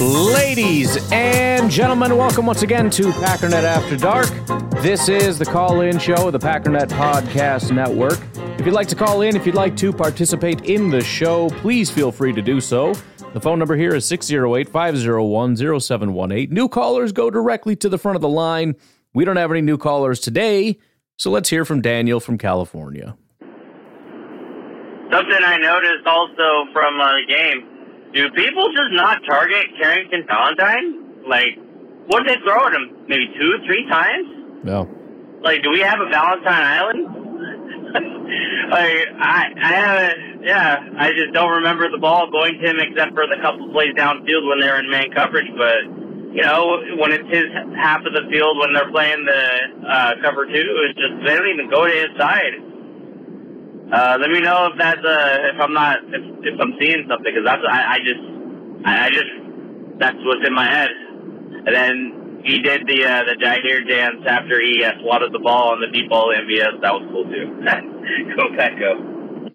Ladies and gentlemen, welcome once again to Packernet After Dark. This is the call in show of the Packernet Podcast Network. If you'd like to call in, if you'd like to participate in the show, please feel free to do so. The phone number here is 608 501 0718. New callers go directly to the front of the line. We don't have any new callers today, so let's hear from Daniel from California. Something I noticed also from uh, the game do people just not target Carrington Valentine? Like, what did they throw at him? Maybe two, three times? No. Like, do we have a Valentine Island? like, I, I haven't, yeah, I just don't remember the ball going to him except for the couple plays downfield when they're in man coverage. But, you know, when it's his half of the field when they're playing the uh, cover two, it's just, they don't even go to his side. Uh, let me know if that's uh, if I'm not if, if I'm seeing something because that's I, I just I, I just that's what's in my head. And then he did the uh, the Jaire dance after he uh, swatted the ball on the deep ball MVS. That was cool too. go back go.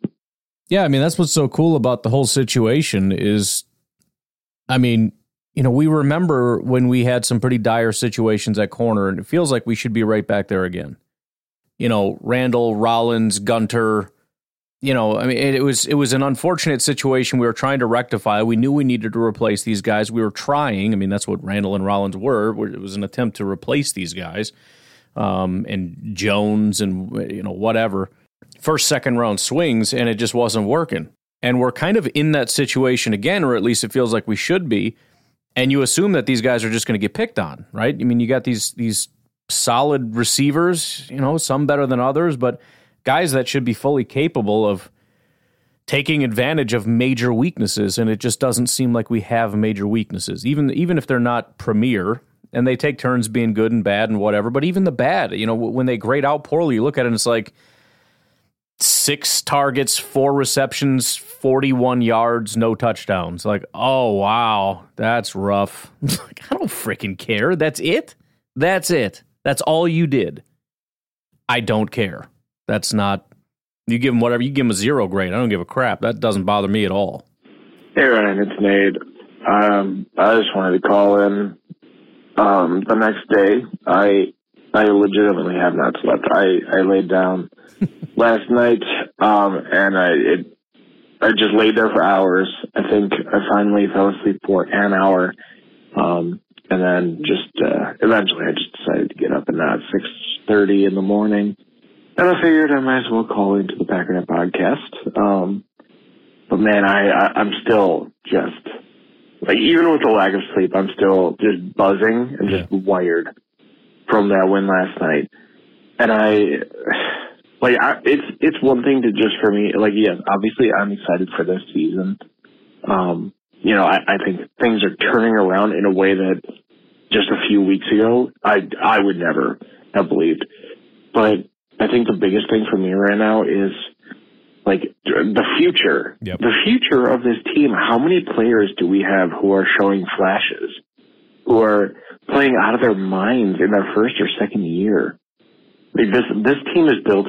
Yeah, I mean that's what's so cool about the whole situation is, I mean, you know, we remember when we had some pretty dire situations at corner, and it feels like we should be right back there again. You know, Randall, Rollins, Gunter, you know, I mean, it, it, was it was an unfortunate situation. We were trying to rectify. We knew we needed to replace these guys. We were trying. I mean, that's what Randall and Rollins were. It was an attempt to replace these guys, um, and Jones and you know whatever first second round swings, and it just wasn't working. And we're kind of in that situation again, or at least it feels like we should be. And you assume that these guys are just going to get picked on, right? I mean, you got these these solid receivers, you know, some better than others, but guys that should be fully capable of taking advantage of major weaknesses and it just doesn't seem like we have major weaknesses. Even even if they're not premier and they take turns being good and bad and whatever but even the bad you know when they grade out poorly you look at it and it's like six targets four receptions 41 yards no touchdowns. Like oh wow that's rough. Like i don't freaking care. That's it? That's it. That's all you did. I don't care that's not. You give them whatever. You give them a zero grade. I don't give a crap. That doesn't bother me at all. Hey Ryan, it's Nate. Um, I just wanted to call in. Um, the next day, I I legitimately have not slept. I I laid down last night, um, and I it I just laid there for hours. I think I finally fell asleep for an hour, um, and then just uh, eventually I just decided to get up and at six thirty in the morning and I figured I might as well call into the Packernet podcast. Um, but man, I, I I'm still just like even with the lack of sleep, I'm still just buzzing and just yeah. wired from that win last night. And I like I, it's it's one thing to just for me like yes, obviously I'm excited for this season. Um, you know, I, I think things are turning around in a way that just a few weeks ago I I would never have believed. But I think the biggest thing for me right now is like the future. Yep. The future of this team. How many players do we have who are showing flashes, who are playing out of their minds in their first or second year? Like this, this team is built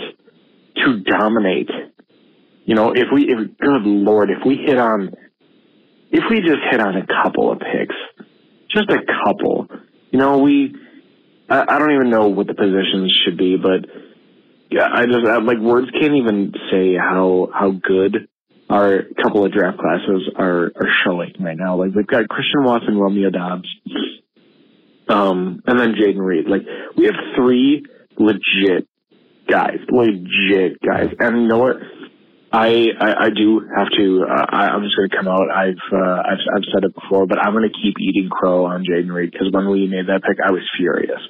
to dominate. You know, if we, if good lord, if we hit on, if we just hit on a couple of picks, just a couple, you know, we, I, I don't even know what the positions should be, but yeah, I just I, like words can't even say how how good our couple of draft classes are are showing right now. Like we've got Christian Watson, Romeo Doubs, um, and then Jayden Reed. Like we have three legit guys, legit guys. And you know what? I, I, I do have to. Uh, I, I'm just going to come out. I've, uh, I've I've said it before, but I'm going to keep eating crow on Jayden Reed because when we made that pick, I was furious.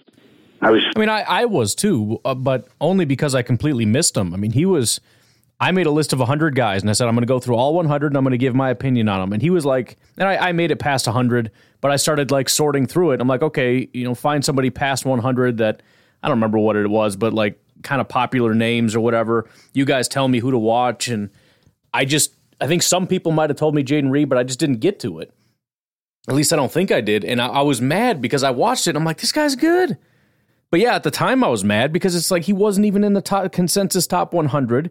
I was. I mean, I, I was too, uh, but only because I completely missed him. I mean, he was. I made a list of 100 guys and I said, I'm going to go through all 100 and I'm going to give my opinion on them. And he was like, and I, I, made it past 100, but I started like sorting through it. I'm like, okay, you know, find somebody past 100 that I don't remember what it was, but like kind of popular names or whatever. You guys tell me who to watch, and I just I think some people might have told me Jayden Reed, but I just didn't get to it. At least I don't think I did, and I, I was mad because I watched it. I'm like, this guy's good. But yeah, at the time I was mad because it's like he wasn't even in the top consensus top 100.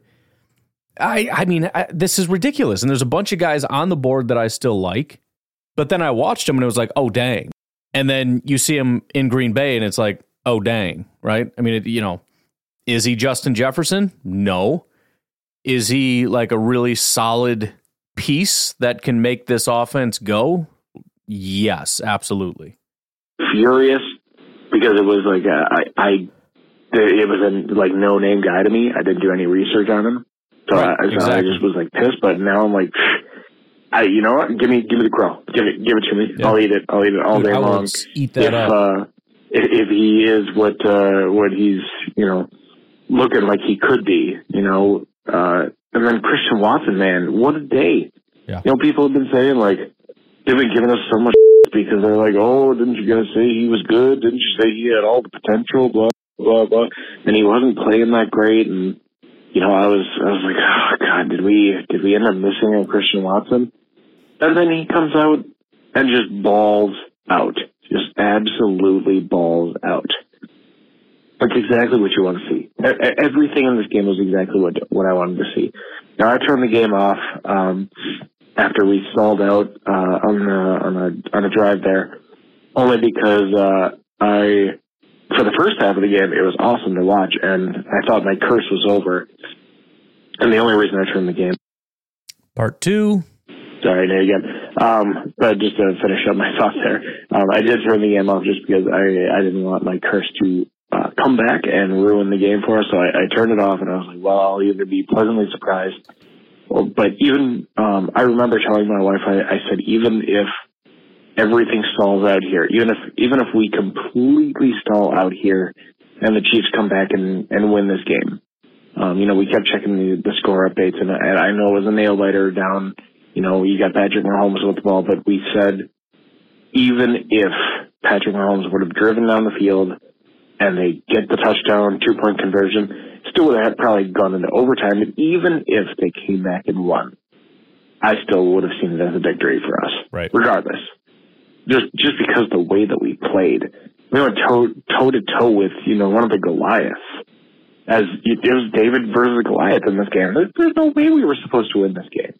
I I mean, I, this is ridiculous. And there's a bunch of guys on the board that I still like, but then I watched him and it was like, oh dang. And then you see him in Green Bay and it's like, oh dang, right? I mean, it, you know, is he Justin Jefferson? No. Is he like a really solid piece that can make this offense go? Yes, absolutely. Furious because it was like uh, I, I it was a like no name guy to me. I didn't do any research on him, so, Right, I, so exactly. I just was like pissed. But now I'm like, I you know what? Give me give me the crow. Give it give it to me. Yeah. I'll eat it. I'll eat it all Dude, day I long. eat that if up. uh, if, if he is what uh, what he's you know looking like he could be, you know, uh, and then Christian Watson, man, what a day! Yeah. You know, people have been saying like they've been giving us so much because they're like, oh, didn't you guys say he was good? Didn't you say he had all the potential? Blah blah blah. And he wasn't playing that great. And you know, I was I was like, oh god, did we did we end up missing a Christian Watson? And then he comes out and just balls out, just absolutely balls out. That's exactly what you want to see. Everything in this game was exactly what what I wanted to see. Now I turned the game off um, after we stalled out uh, on the on a on a drive there, only because uh, I for the first half of the game it was awesome to watch, and I thought my curse was over. And the only reason I turned the game Part two. Sorry, there again. Um, but just to finish up my thought there, um, I did turn the game off just because I I didn't want my curse to uh, come back and ruin the game for us. So I, I turned it off, and I was like, well, I'll either be pleasantly surprised, but even um, I remember telling my wife, I, I said, even if everything stalls out here, even if even if we completely stall out here, and the Chiefs come back and and win this game. Um, you know, we kept checking the, the score updates, and, and I know it was a nail biter down you know, you got Patrick Mahomes with the ball, but we said even if Patrick Mahomes would have driven down the field and they get the touchdown, two point conversion, still would have probably gone into overtime. And even if they came back and won, I still would have seen it as a victory for us, Right. regardless. Just just because the way that we played, we went toe toe to toe with you know one of the Goliaths. As it was David versus Goliath in this game. There's, there's no way we were supposed to win this game.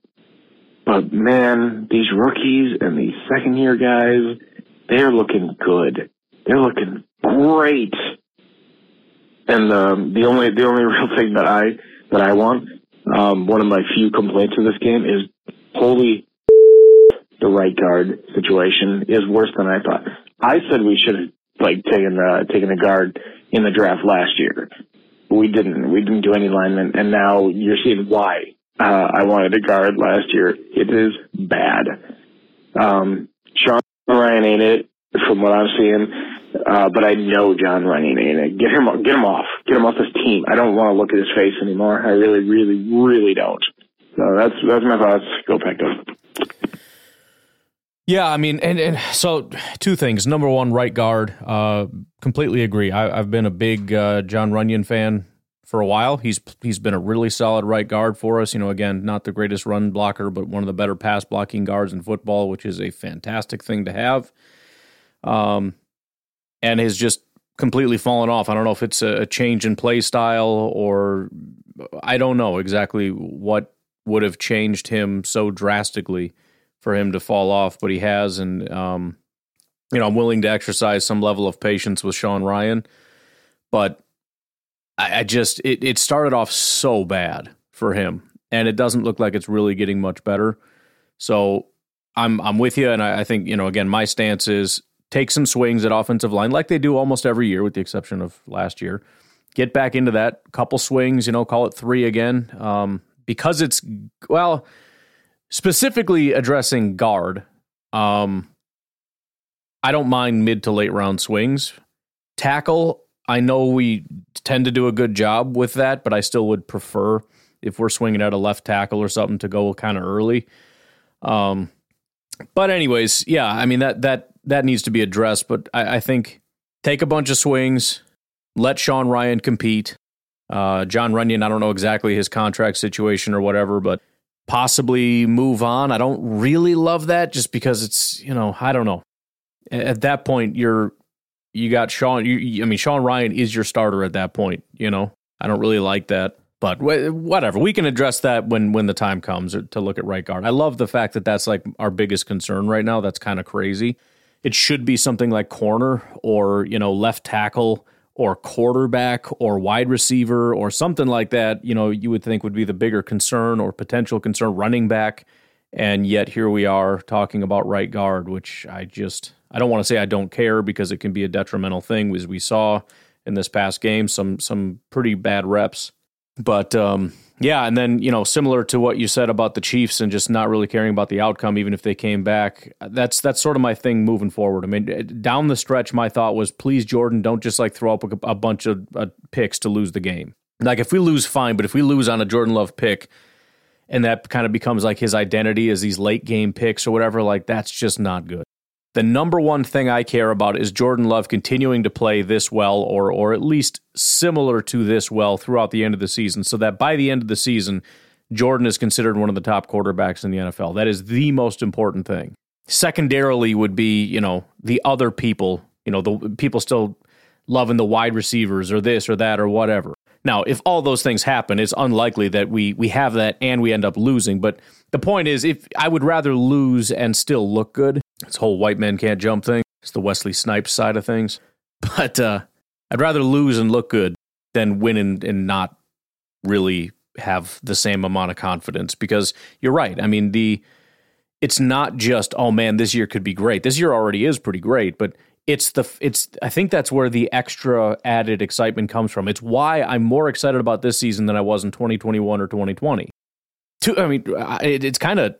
But man, these rookies and these second year guys, they're looking good. They're looking great. And um, the only the only real thing that I that I want, um, one of my few complaints in this game is holy the right guard situation is worse than I thought. I said we should have like taken the taken a guard in the draft last year. We didn't. We didn't do any linemen, and now you're seeing why. Uh, I wanted a guard last year. It is bad. Um, Sean Rhyan ain't it from what I'm seeing, uh, but I know John ain't it. Get him, get him off. Get him off this team. I don't want to look at his face anymore. I really, really, really don't. So that's that's my thoughts. Go up. Yeah, I mean, and, and so two things. Number one, right guard. Uh, completely agree. I, I've been a big uh, Jon Runyan fan for a while. He's he's been a really solid right guard for us. You know, again, not the greatest run blocker, but one of the better pass blocking guards in football, which is a fantastic thing to have. Um, and has just completely fallen off. I don't know if it's a, change in play style or I don't know exactly what would have changed him so drastically for him to fall off, but he has, and um, you know, I'm willing to exercise some level of patience with Sean Rhyan, but I, I just it it started off so bad for him, and it doesn't look like it's really getting much better. So I'm I'm with you, and I, I think you know again my stance is take some swings at offensive line like they do almost every year, with the exception of last year. Get back into that couple swings, you know, call it three again, um, because it's well specifically addressing guard. Um, I don't mind mid to late round swings. Tackle, I know we tend to do a good job with that, but I still would prefer if we're swinging at a left tackle or something to go kind of early. Um, but anyways, yeah, I mean that that that needs to be addressed. But I, I think take a bunch of swings, let Sean Rhyan compete. Uh, Jon Runyan, I don't know exactly his contract situation or whatever, but possibly move on. I don't really love that just because it's, you know, I don't know. At that point, you're, you got Sean, you, I mean, Sean Rhyan is your starter at that point, you know? I don't really like that. But whatever, we can address that when when the time comes to look at right guard. I love the fact that that's like our biggest concern right now. That's kind of crazy. It should be something like corner or you know left tackle or quarterback or wide receiver or something like that. You know, you would think would be the bigger concern or potential concern. Running back, and yet here we are talking about right guard, which I just I don't want to say I don't care because it can be a detrimental thing as we saw in this past game. Some some pretty bad reps but um, yeah, and then you know, similar to what you said about the Chiefs and just not really caring about the outcome, even if they came back. That's that's sort of my thing moving forward. I mean, down the stretch, my thought was, please, Jordan, don't just like throw up a, a bunch of uh, picks to lose the game. Like if we lose, fine, but if we lose on a Jordan Love pick, and that kind of becomes like his identity as these late game picks or whatever, like that's just not good the number one thing I care about is Jordan Love continuing to play this well or or at least similar to this well throughout the end of the season so that by the end of the season Jordan is considered one of the top quarterbacks in the NFL. That is the most important thing. Secondarily would be, you know, the other people, you know, the people still loving the wide receivers or this or that or whatever. Now, if all those things happen, it's unlikely that we we have that and we end up losing, but the point is if I would rather lose and still look good this whole white men can't jump thing. It's the Wesley Snipes side of things. But uh, I'd rather lose and look good than win and, and not really have the same amount of confidence because you're right. I mean, the it's not just oh man, this year could be great. This year already is pretty great, but it's the it's I think that's where the extra added excitement comes from. It's why I'm more excited about this season than I was in 2021 or 2020. Two, I mean, it's kind of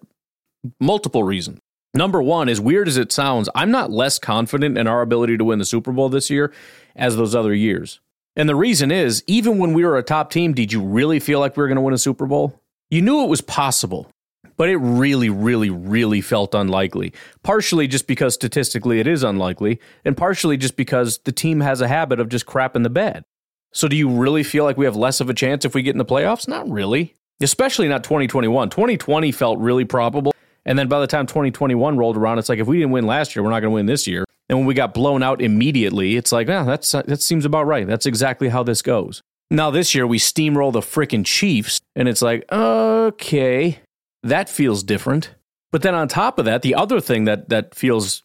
multiple reasons. Number one, as weird as it sounds, I'm not less confident in our ability to win the Super Bowl this year as those other years. And the reason is, even when we were a top team, did you really feel like we were going to win a Super Bowl? You knew it was possible, but it really, really, really felt unlikely. Partially just because statistically it is unlikely, and partially just because the team has a habit of just crapping the bed. So, do you really feel like we have less of a chance if we get in the playoffs? Not really. Especially not 2021. 2020 felt really probable. And then by the time 2021 rolled around, it's like if we didn't win last year, we're not going to win this year. And when we got blown out immediately, it's like, yeah, that's that seems about right. That's exactly how this goes. Now this year we steamroll the freaking Chiefs, and it's like, okay, that feels different. But then on top of that, the other thing that that feels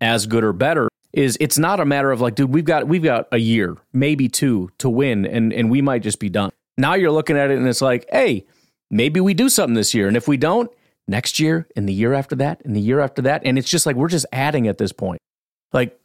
as good or better is it's not a matter of like, dude, we've got we've got a year, maybe two, to win, and and we might just be done. Now you're looking at it and it's like, hey, maybe we do something this year, and if we don't, next year and the year after that and the year after that. And it's just like we're just adding at this point. Like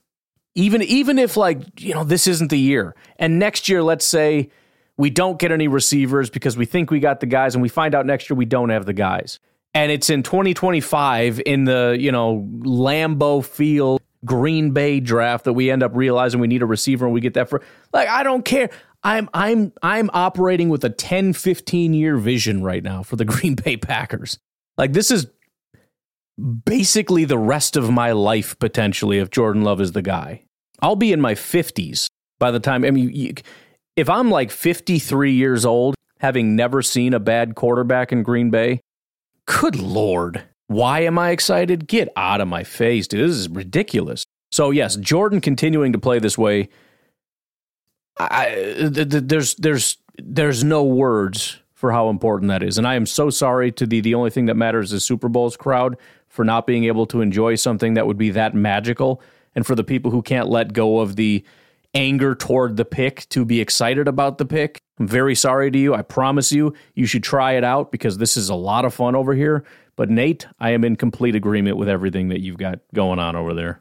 even even if like you know this isn't the year and next year let's say we don't get any receivers because we think we got the guys and we find out next year we don't have the guys. And it's in 2025 in the you know Lambeau Field Green Bay draft that we end up realizing we need a receiver and we get that for like I don't care. I'm I'm I'm operating with a 10 15 year vision right now for the Green Bay Packers like this is basically the rest of my life potentially if Jordan Love is the guy. I'll be in my 50s by the time I mean you, if I'm like 53 years old having never seen a bad quarterback in Green Bay, good lord. Why am I excited? Get out of my face, dude. This is ridiculous. So yes, Jordan continuing to play this way I, there's there's there's no words for how important that is. And I am so sorry to the the only thing that matters is Super Bowls crowd for not being able to enjoy something that would be that magical and for the people who can't let go of the anger toward the pick to be excited about the pick. I'm very sorry to you. I promise you, you should try it out because this is a lot of fun over here. But Nate, I am in complete agreement with everything that you've got going on over there.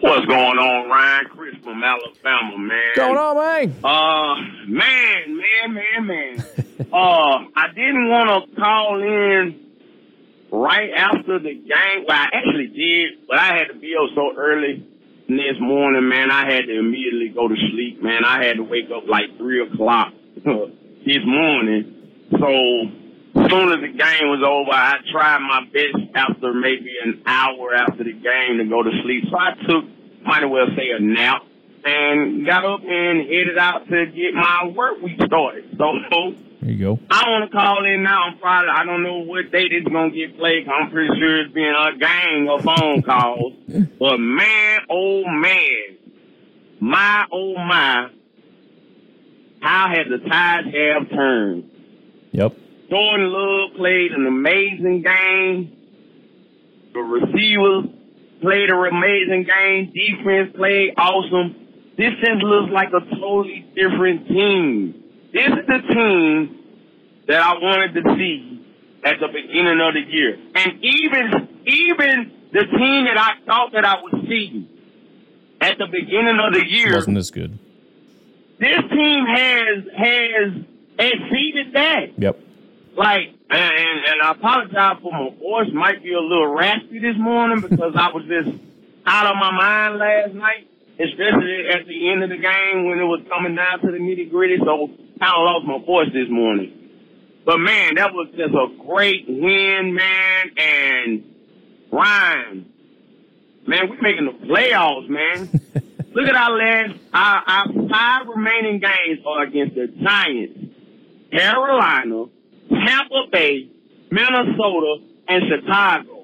What's going on, Ryan? Chris from Alabama, man. Going on, man? Uh, man, man, man, man. uh, I didn't want to call in right after the game. Well, I actually did, but I had to be up so early this morning, man. I had to immediately go to sleep, man. I had to wake up like three o'clock this morning. So soon as the game was over, I tried my best after maybe an hour after the game to go to sleep. So I took, might as well say a nap. and got up and headed out to get my work week started. So There you go. I want to call in now on Friday. I don't know what date it's gonna get played. I'm pretty sure it's been a gang of phone calls. but man, oh man, my oh my, how has the tides have turned? Yep. Jordan Love played an amazing game. The receivers played an amazing game. Defense played awesome. This just looks like a totally different team. This is the team that I wanted to see at the beginning of the year. And even, even the team that I thought that I would see at the beginning of the year, Wasn't as good. this team has, has exceeded that. Yep. Like, and, and, and I apologize for my voice might be a little raspy this morning because I was just out of my mind last night, especially at the end of the game when it was coming down to the nitty gritty. So kind of lost my voice this morning. But man, that was just a great win, man. And Ryan, man, we're making the playoffs, man. Look at our last, our, our five remaining games are against the Giants, Carolina, Tampa Bay, Minnesota, and Chicago.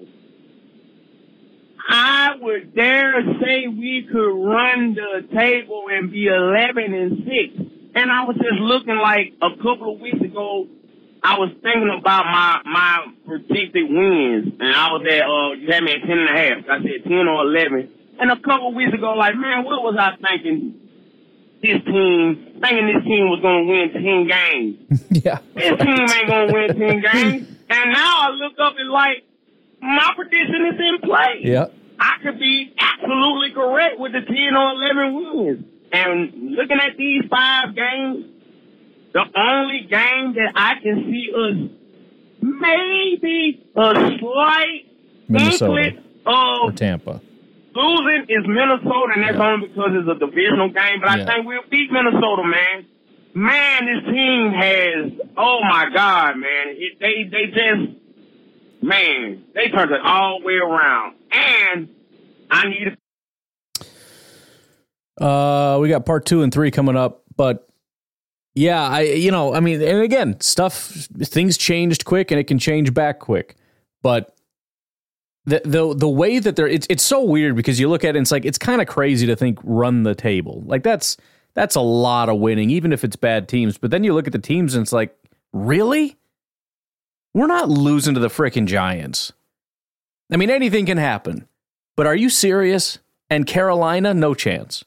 I would dare say we could run the table and be 11 and 6. And I was just looking like a couple of weeks ago, I was thinking about my, my predicted wins. And I was at, uh, you had me at 10 and a half. I said 10 or 11. And a couple of weeks ago, like, man, what was I thinking? This team, thinking this team was going to win 10 games. yeah. This team ain't gonna win ten games. And now I look up and like my prediction is in play. Yeah. I could be absolutely correct with the ten or eleven wins. And looking at these five games, the only game that I can see us maybe a slight Minnesota inkling or Tampa. Losing is Minnesota, and that's Yeah. only because it's a divisional game. But I think we'll beat Minnesota, man. Man, this team has. Oh my God, man! It, they they just man, they turned it all the way around. And I need Uh, we got part two and three coming up, but yeah, I you know, I mean, and again, stuff things changed quick, and it can change back quick, but. The, the the way that they're it's it's so weird because you look at it and it's like it's kind of crazy to think run the table like that's that's a lot of winning even if it's bad teams but then you look at the teams and it's like really we're not losing to the frickin' giants I mean anything can happen but are you serious and Carolina no chance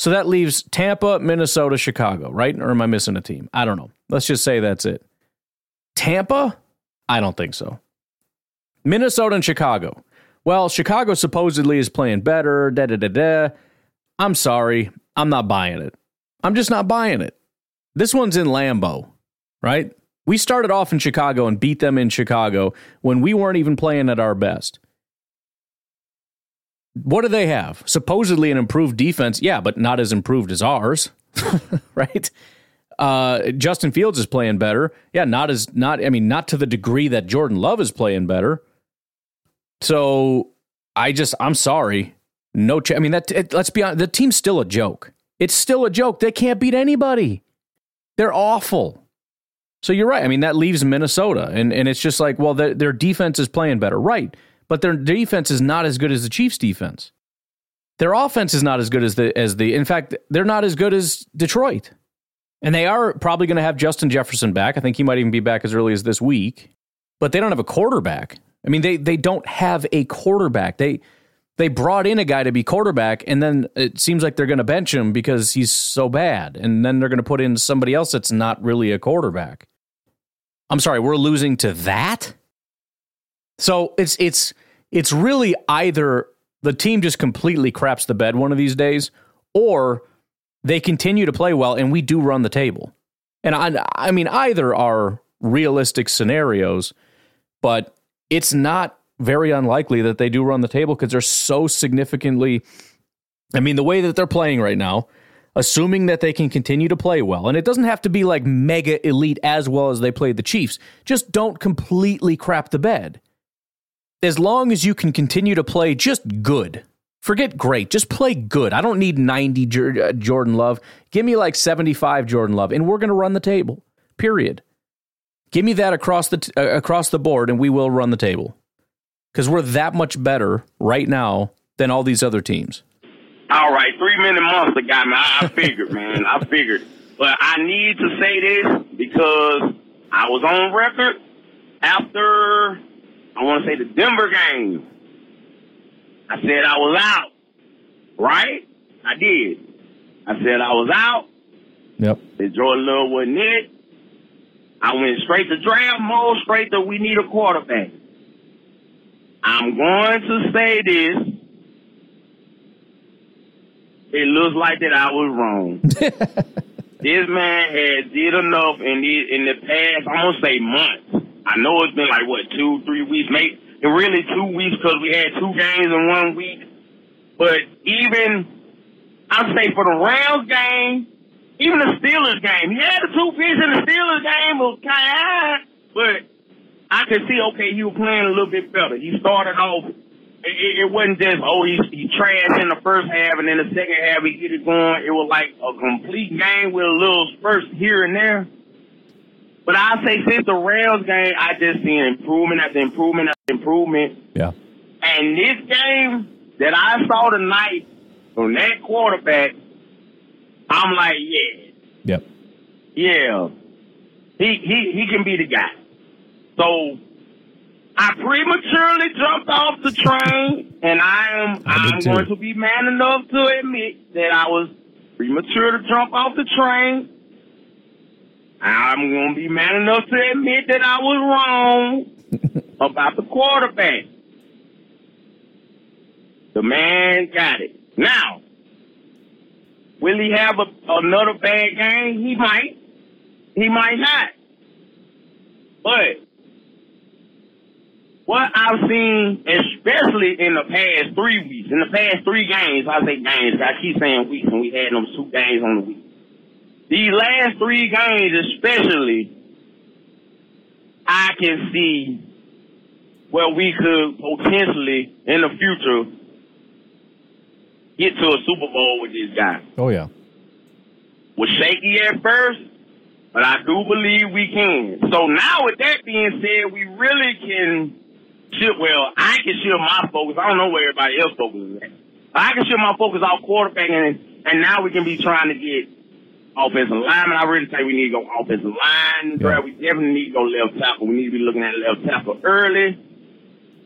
so that leaves Tampa, Minnesota, Chicago, right? Or am I missing a team? I don't know. Let's just say that's it. Tampa? I don't think so. Minnesota and Chicago. Well, Chicago supposedly is playing better. Da da da da. I'm sorry. I'm not buying it. I'm just not buying it. This one's in Lambeau, right? We started off in Chicago and beat them in Chicago when we weren't even playing at our best. What do they have? Supposedly an improved defense. Yeah, but not as improved as ours, right? Uh, Justin Fields is playing better. Yeah, not as not. I mean, not to the degree that Jordan Love is playing better. So I just, I'm sorry, no. Ch- I mean, that. It, let's be honest. The team's still a joke. It's still a joke. They can't beat anybody. They're awful. So you're right. I mean, that leaves Minnesota, and and it's just like, well, their, their defense is playing better, right? But their defense is not as good as the Chiefs' defense. Their offense is not as good as the as the. In fact, they're not as good as Detroit. And they are probably going to have Justin Jefferson back. I think he might even be back as early as this week. But they don't have a quarterback. I mean, they they don't have a quarterback. They they brought in a guy to be quarterback, and then it seems like they're going to bench him because he's so bad, and then they're going to put in somebody else that's not really a quarterback. I'm sorry, we're losing to that. So it's it's it's really either the team just completely craps the bed one of these days, or they continue to play well and we do run the table. And I, I mean, either are realistic scenarios, but it's not very unlikely that they do run the table because they're so significantly. I mean, the way that they're playing right now, assuming that they can continue to play well, and it doesn't have to be like mega elite as well as they played the Chiefs, just don't completely crap the bed. As long as you can continue to play just good, Forget great. Just play good. I don't need 90 uh, Jordan Love. Give me like 75 Jordan Love, and we're going to run the table. Period. Give me that across the t- uh, across the board, and we will run the table because we're that much better right now than all these other teams. All right, three minute monster got me. I, I figured, man. I figured, but I need to say this because I was on record after I want to say the Denver game. I said I was out, right? I did. I said I was out. Yep. Said Jordan Love wasn't it. I went straight to draft mode, straight to we need a quarterback. I'm going to say this. It looks like that I was wrong. this man has did enough in the in the past. I'm gonna say months. I know it's been like what two, three weeks, maybe really two weeks because we had two games in one week. But even I'd say for the Rams game, even the Steelers game, he had the two picks in the Steelers game was kind of, but I could see okay he was playing a little bit better. He started off. It, it wasn't just oh he he trashed in the first half and then the second half he get it going. It was like a complete game with a little spurts here and there. But I say since the Rams game, I just seen improvement after improvement after improvement. Yeah. And this game that I saw tonight from that quarterback, I'm like, yeah. Yep. Yeah. He he he can be the guy. So I prematurely jumped off the train and I am I am going to be man enough to admit that I was premature to jump off the train I'm going to be man enough to admit that I was wrong about the quarterback. The man got it. Now, will he have a, another bad game? He might. He might not. But what I've seen, especially in the past three weeks, in the past three games, I say games, I keep saying weeks, and we had them two games on the week. These last three games, especially, I can see where we could potentially, in the future, get to a Super Bowl with this guy. Oh yeah. Was shaky at first, but I do believe we can. So now, with that being said, we really can shift. Well, I can shift my focus. I don't know where everybody else focuses at. I can shift my focus off quarterback, and and now we can be trying to get offensive lineman. I really think we need to go offensive line. Yeah. We definitely need to go left tackle. We need to be looking at left tackle early.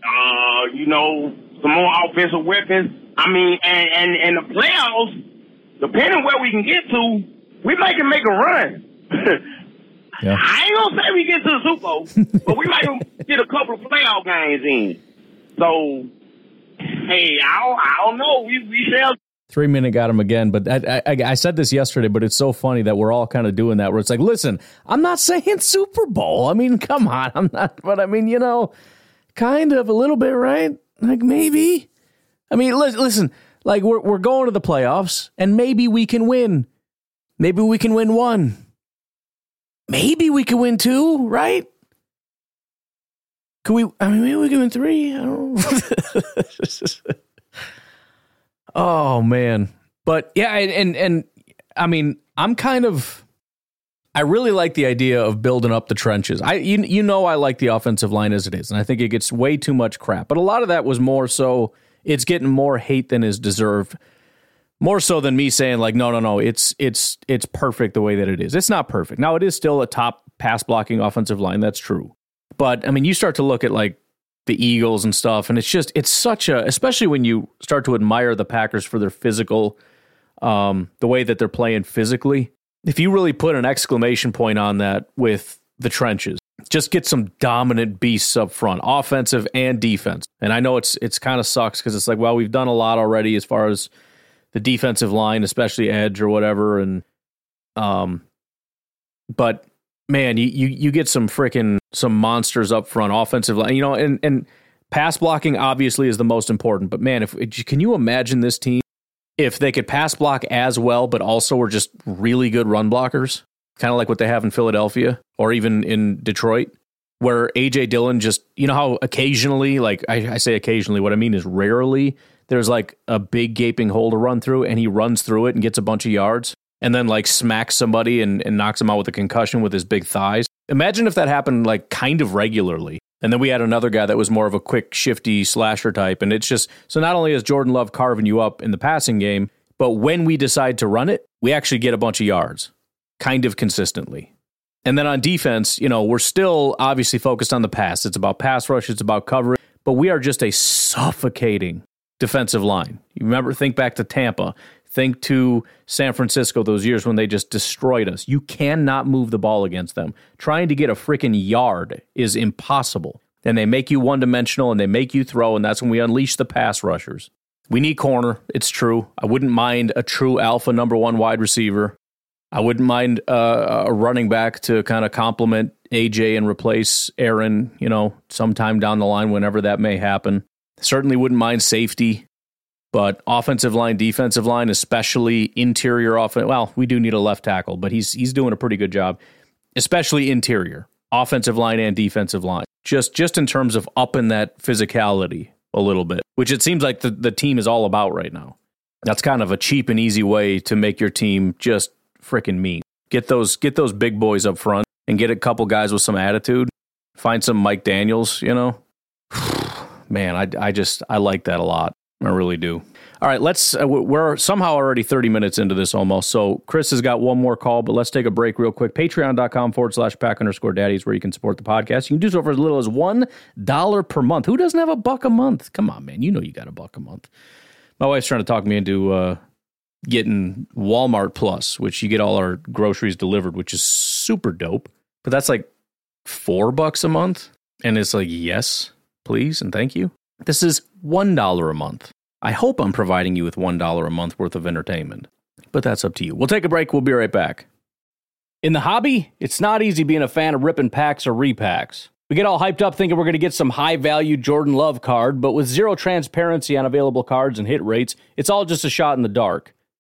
Uh, you know, some more offensive weapons. I mean, and and and the playoffs, depending where we can get to, we might can make a run. yeah. I ain't gonna say we get to the Super Bowl, but we might get a couple of playoff games in. So, hey, I don't, I don't know. We we shall Three minute got him again, but I, I, I, said this yesterday, but it's so funny that we're all kind of doing that. Where it's like, listen, I'm not saying Super Bowl. I mean, come on, I'm not. But I mean, you know, kind of a little bit, right? Like maybe. I mean, listen, like we're we're going to the playoffs, and maybe we can win. Maybe we can win one. Maybe we can win two, right? Can we? I mean, maybe we can win three. I don't. Oh man. But yeah, and, and and I mean, I'm kind of I really like the idea of building up the trenches. I you you know I like the offensive line as it is, and I think it gets way too much crap. But a lot of that was more so it's getting more hate than is deserved. More so than me saying like no no no it's it's it's perfect the way that it is. It's not perfect. Now it is still a top pass blocking offensive line. That's true. But I mean you start to look at like the Eagles and stuff. And it's just it's such a especially when you start to admire the Packers for their physical, um, the way that they're playing physically. If you really put an exclamation point on that with the trenches, just get some dominant beasts up front, offensive and defense. And I know it's it's kind of sucks because it's like, well, we've done a lot already as far as the defensive line, especially edge or whatever, and um, but man, you you, you get some freaking some monsters up front, offensive line, you know, and and pass blocking obviously is the most important. But man, if can you imagine this team if they could pass block as well, but also were just really good run blockers, kind of like what they have in Philadelphia or even in Detroit, where AJ Dillon just you know how occasionally, like I, I say occasionally, what I mean is rarely there's like a big gaping hole to run through and he runs through it and gets a bunch of yards and then like smacks somebody and, and knocks him out with a concussion with his big thighs. Imagine if that happened like kind of regularly. And then we had another guy that was more of a quick, shifty slasher type. And it's just so not only is Jordan Love carving you up in the passing game, but when we decide to run it, we actually get a bunch of yards kind of consistently. And then on defense, you know, we're still obviously focused on the pass. It's about pass rush, it's about coverage, but we are just a suffocating defensive line. You remember, think back to Tampa, think to San Francisco, those years when they just destroyed us. You cannot move the ball against them. Trying to get a freaking yard is impossible. And they make you one dimensional and they make you throw, and that's when we unleash the pass rushers. We need corner. It's true. I wouldn't mind a true alpha number one wide receiver. I wouldn't mind uh, a running back to kind of complement AJ and replace Aaron, you know, sometime down the line, whenever that may happen. Certainly wouldn't mind safety, but offensive line, defensive line, especially interior offense. Well, we do need a left tackle, but he's he's doing a pretty good job, especially interior, offensive line and defensive line. Just just in terms of upping that physicality a little bit, which it seems like the, the team is all about right now. That's kind of a cheap and easy way to make your team just freaking mean. Get those get those big boys up front and get a couple guys with some attitude. Find some Mike Daniels, you know. Man, I I just I like that a lot. I really do. All right, let's. Uh, we're somehow already 30 minutes into this almost. So Chris has got one more call, but let's take a break real quick. Patreon.com forward slash pack underscore daddy is where you can support the podcast. You can do so for as little as $1 per month. Who doesn't have a buck a month? Come on, man. You know you got a buck a month. My wife's trying to talk me into uh, getting Walmart Plus, which you get all our groceries delivered, which is super dope. But that's like four bucks a month. And it's like, yes, please, and thank you. This is $1 a month. I hope I'm providing you with $1 a month worth of entertainment, but that's up to you. We'll take a break. We'll be right back. In the hobby, it's not easy being a fan of ripping packs or repacks. We get all hyped up thinking we're going to get some high value Jordan Love card, but with zero transparency on available cards and hit rates, it's all just a shot in the dark.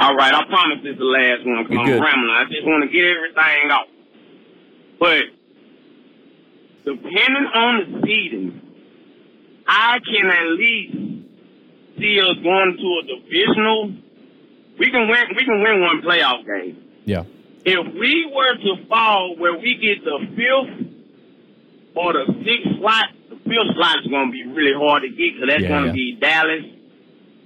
All right, I promise this is the last one. I'm rambling. I just want to get everything off. But depending on the seeding, I can at least see us going to a divisional. We can win. We can win one playoff game. Yeah. If we were to fall where we get the fifth or the sixth slot, the fifth slot is going to be really hard to get because that's Yeah, going to yeah. be Dallas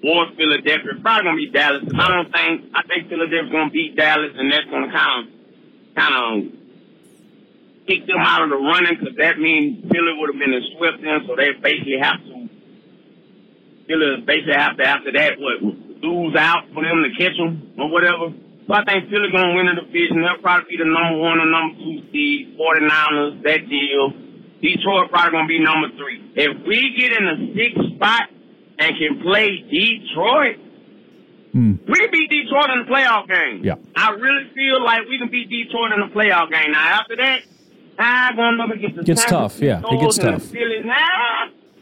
or Philadelphia. Probably to be Dallas. I don't think. I think Philadelphia's to beat Dallas, and that's to kind of, kind of kick them out of the running because that means Philly would have been swept in, so they basically have to. Philly basically have to after that what lose out for them to catch them or whatever. So I think Philly gonna win the division. They'll probably be the number one or number two seed. 49ers, that deal. Detroit probably gonna be number three. If we get in the sixth spot and can play Detroit, hmm. we can beat Detroit in the playoff game. Yeah. I really feel like we can beat Detroit in the playoff game. Now after that, I'm gonna look against the Gets tough, yeah, it gets tough. Phillies. Nah,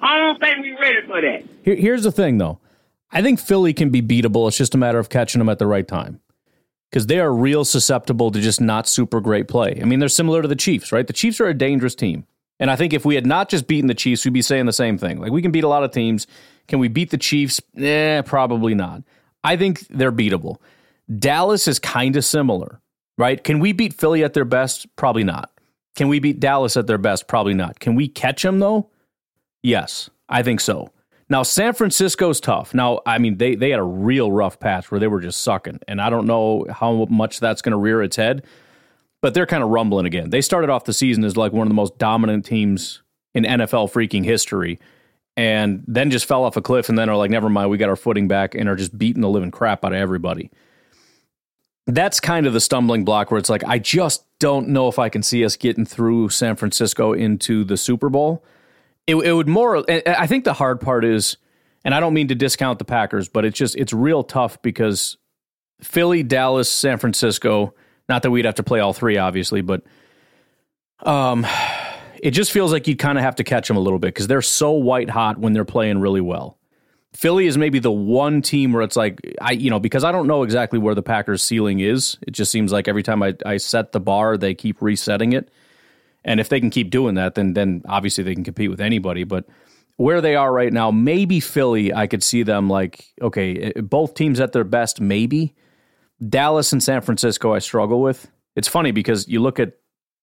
I don't think we're ready for that. Here, here's the thing, though. I think Philly can be beatable. It's just a matter of catching them at the right time. Because they are real susceptible to just not super great play. I mean, they're similar to the Chiefs, right? The Chiefs are a dangerous team. And I think if we had not just beaten the Chiefs, we'd be saying the same thing. Like we can beat a lot of teams. Can we beat the Chiefs? Eh, probably not. I think they're beatable. Dallas is kind of similar, right? Can we beat Philly at their best? Probably not. Can we beat Dallas at their best? Probably not. Can we catch them though? Yes, I think so. Now San Francisco's tough. Now, I mean, they they had a real rough patch where they were just sucking, and I don't know how much that's going to rear its head, but they're kind of rumbling again. They started off the season as like one of the most dominant teams in NFL freaking history, and then just fell off a cliff, and then are like, never mind, we got our footing back, and are just beating the living crap out of everybody. That's kind of the stumbling block where it's like, I just don't know if I can see us getting through San Francisco into the Super Bowl it, it would more. I think the hard part is, and I don't mean to discount the Packers, but it's just it's real tough because Philly, Dallas, San Francisco. Not that we'd have to play all three, obviously, but um, it just feels like you'd kind of have to catch them a little bit because they're so white hot when they're playing really well. Philly is maybe the one team where it's like I, you know, because I don't know exactly where the Packers' ceiling is. It just seems like every time I, I set the bar, they keep resetting it. And if they can keep doing that, then then obviously they can compete with anybody. But where they are right now, maybe Philly, I could see them like okay, eh, both teams at their best, maybe. Dallas and San Francisco, I struggle with. It's funny because you look at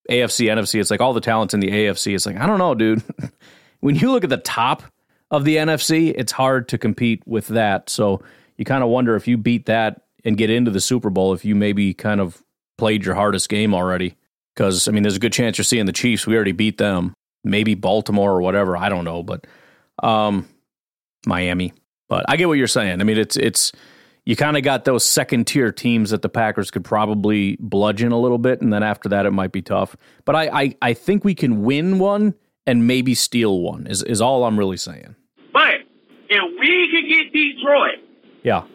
AFC, NFC, it's like all the talents in the AFC. It's like I don't know, dude. when you look at the top of the NFC, it's hard to compete with that. So you kind of wonder if you beat that and get into the Super Bowl, if you maybe kind of played your hardest game already. Because I mean, there's a good chance you're seeing the Chiefs. We already beat them. Maybe Baltimore or whatever. I don't know, but um, Miami. But I get what you're saying. I mean, it's it's you kind of got those second tier teams that the Packers could probably bludgeon a little bit, and then after that, it might be tough. But I I, I think we can win one and maybe steal one. Is is all I'm really saying. But if we could get Detroit, yeah,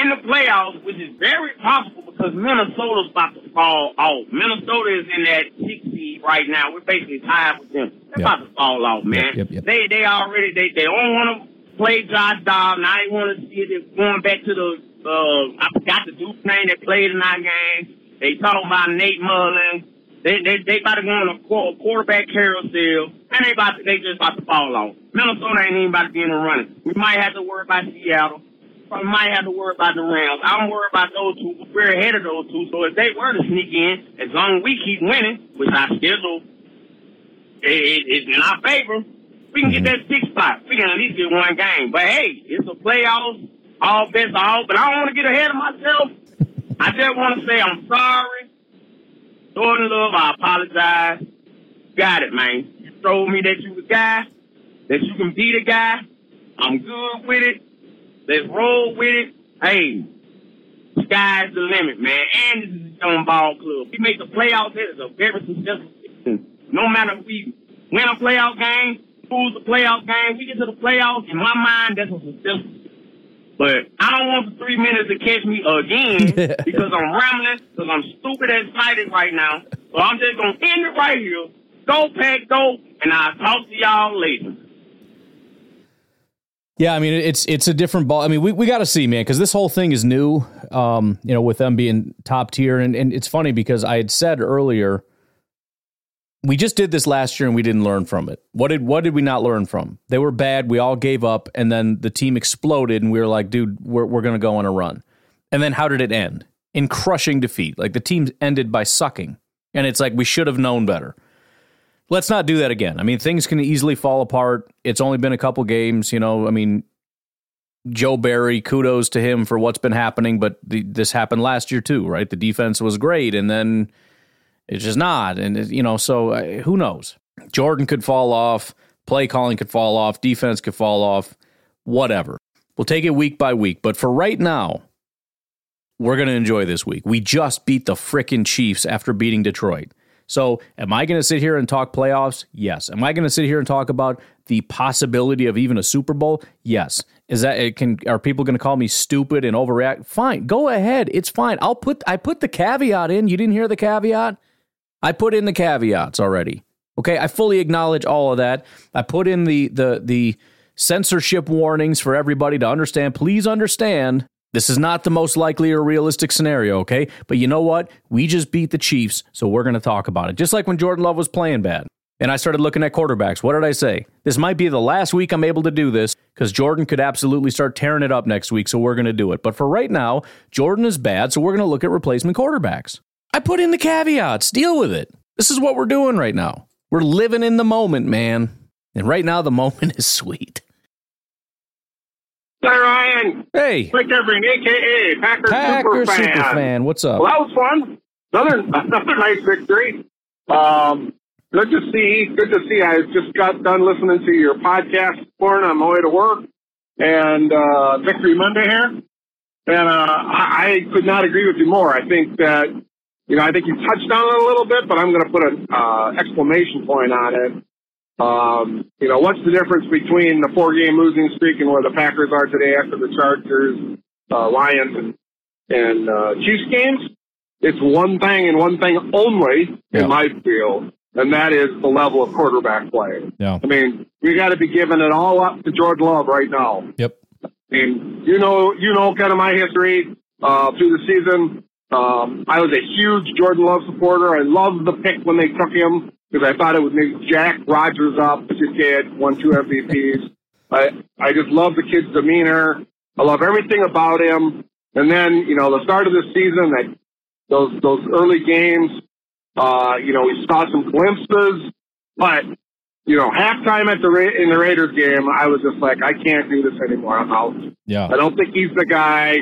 in the playoffs, which is very possible because Minnesota's about to fall off. Minnesota is in that six seed right now. We're basically tied with them. They're yep. about to fall off, man. Yep, yep, they they already they they don't want to play Josh Dobbs. Now they want to see it. Going back to the uh I forgot the Duke name that played in our game. They talking about Nate Mullens. They they they about to go on a quarterback carousel, and they about to, they just about to fall off. Minnesota ain't even about to be in the running. We might have to worry about Seattle probably might have to worry about the Rams. I don't worry about those two. We're ahead of those two. So if they were to sneak in, as long as we keep winning, which our schedule is in our favor, we can get mm-hmm. that six spot. We can at least get one game. But hey, it's a playoffs, all bets all. But I don't want to get ahead of myself. I just want to say I'm sorry. Jordan Love, I apologize. Got it, man. You told me that you a guy, that you can beat a guy. I'm good with it. Let's roll with it. Hey, sky's the limit, man. And this is a young ball club. We make the playoffs. It is a very successful season. No matter if we win a playoff game, lose a playoff game, we get to the playoffs. In my mind, that's a successful but I don't want the three minutes to catch me again because I'm rambling, because I'm stupid excited right now. So I'm just going to end it right here. Go, Pack, go, and I'll talk to y'all later. Yeah, I mean it's it's a different ball. I mean we, we got to see, man, because this whole thing is new. Um, you know, with them being top tier, and and it's funny because I had said earlier, we just did this last year and we didn't learn from it. What did what did we not learn from? They were bad. We all gave up, and then the team exploded, and we were like, dude, we're we're gonna go on a run. And then how did it end? In crushing defeat. Like the team ended by sucking, and it's like we should have known better let's not do that again. I mean, things can easily fall apart. It's only been a couple games, you know. I mean, Joe Barry, kudos to him for what's been happening, but the, this happened last year too, right? The defense was great, and then it's just not, and you know, so uh, who knows? Jordan could fall off, play calling could fall off, defense could fall off, whatever. We'll take it week by week, but for right now, we're going to enjoy this week. We just beat the frickin' Chiefs after beating Detroit. So, am I going to sit here and talk playoffs? Yes. Am I going to sit here and talk about the possibility of even a Super Bowl? Yes. Is that it can are people going to call me stupid and overreact? Fine. Go ahead. It's fine. I'll put I put the caveat in. You didn't hear the caveat? I put in the caveats already. Okay? I fully acknowledge all of that. I put in the the the censorship warnings for everybody to understand. Please understand this is not the most likely or realistic scenario, okay? But you know what? We just beat the Chiefs, so we're going to talk about it. Just like when Jordan Love was playing bad. and I started looking at quarterbacks. What did I say? This might be the last week I'm able to do this because Jordan could absolutely start tearing it up next week, so we're going to do it. But for right now, Jordan is bad, so we're going to look at replacement quarterbacks. I put in the caveats. Deal with it. This is what we're doing right now. We're living in the moment, man. And right now, the moment is sweet. Hi, Ryan. Hey, Mike Evering, a.k.a. Packer, Packer Superfan. Superfan. What's up? Well, that was fun. Another another nice victory. Um, good to see. Good to see. I just got done listening to your podcast this morning on my way to work, and uh, Victory Monday here. And uh, I, I could not agree with you more. I think that you know I think you touched on it a little bit, but I'm going to put an uh, exclamation point on it. Um, you know, what's the difference between the four-game losing streak and where the Packers are today after the Chargers, uh, Lions, and, and uh, Chiefs games? It's one thing and one thing only Yeah. in my field, and that is the level of quarterback play. Yeah. I mean, we got to be giving it all up to Jordan Love right now. Yep. I mean, you know, you know, kind of my history uh, through the season. Um, I was a huge Jordan Love supporter. I loved the pick when they took him because I thought it would make Jack Rodgers up. A kid, won two MVPs. I I just love the kid's demeanor. I love everything about him. And then you know, the start of the season, that those those early games, uh, you know, we saw some glimpses, but you know, halftime at the Ra- in the Raiders game, I was just like, I can't do this anymore. I'm out. Yeah. I don't think he's the guy.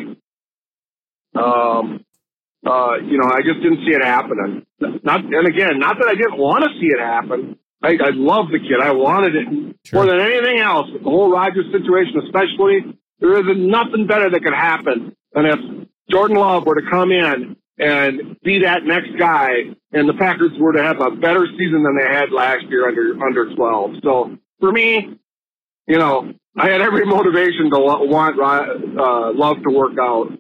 Um, uh, you know, I just didn't see it happening. Not, and again, not that I didn't want to see it happen. I, I love the kid. I wanted it more than anything else. The whole Rodgers situation, especially, there isn't nothing better that could happen than if Jordan Love were to come in and be that next guy, and the Packers were to have a better season than they had last year under under 12. So for me, you know, I had every motivation to lo- want uh, Love to work out.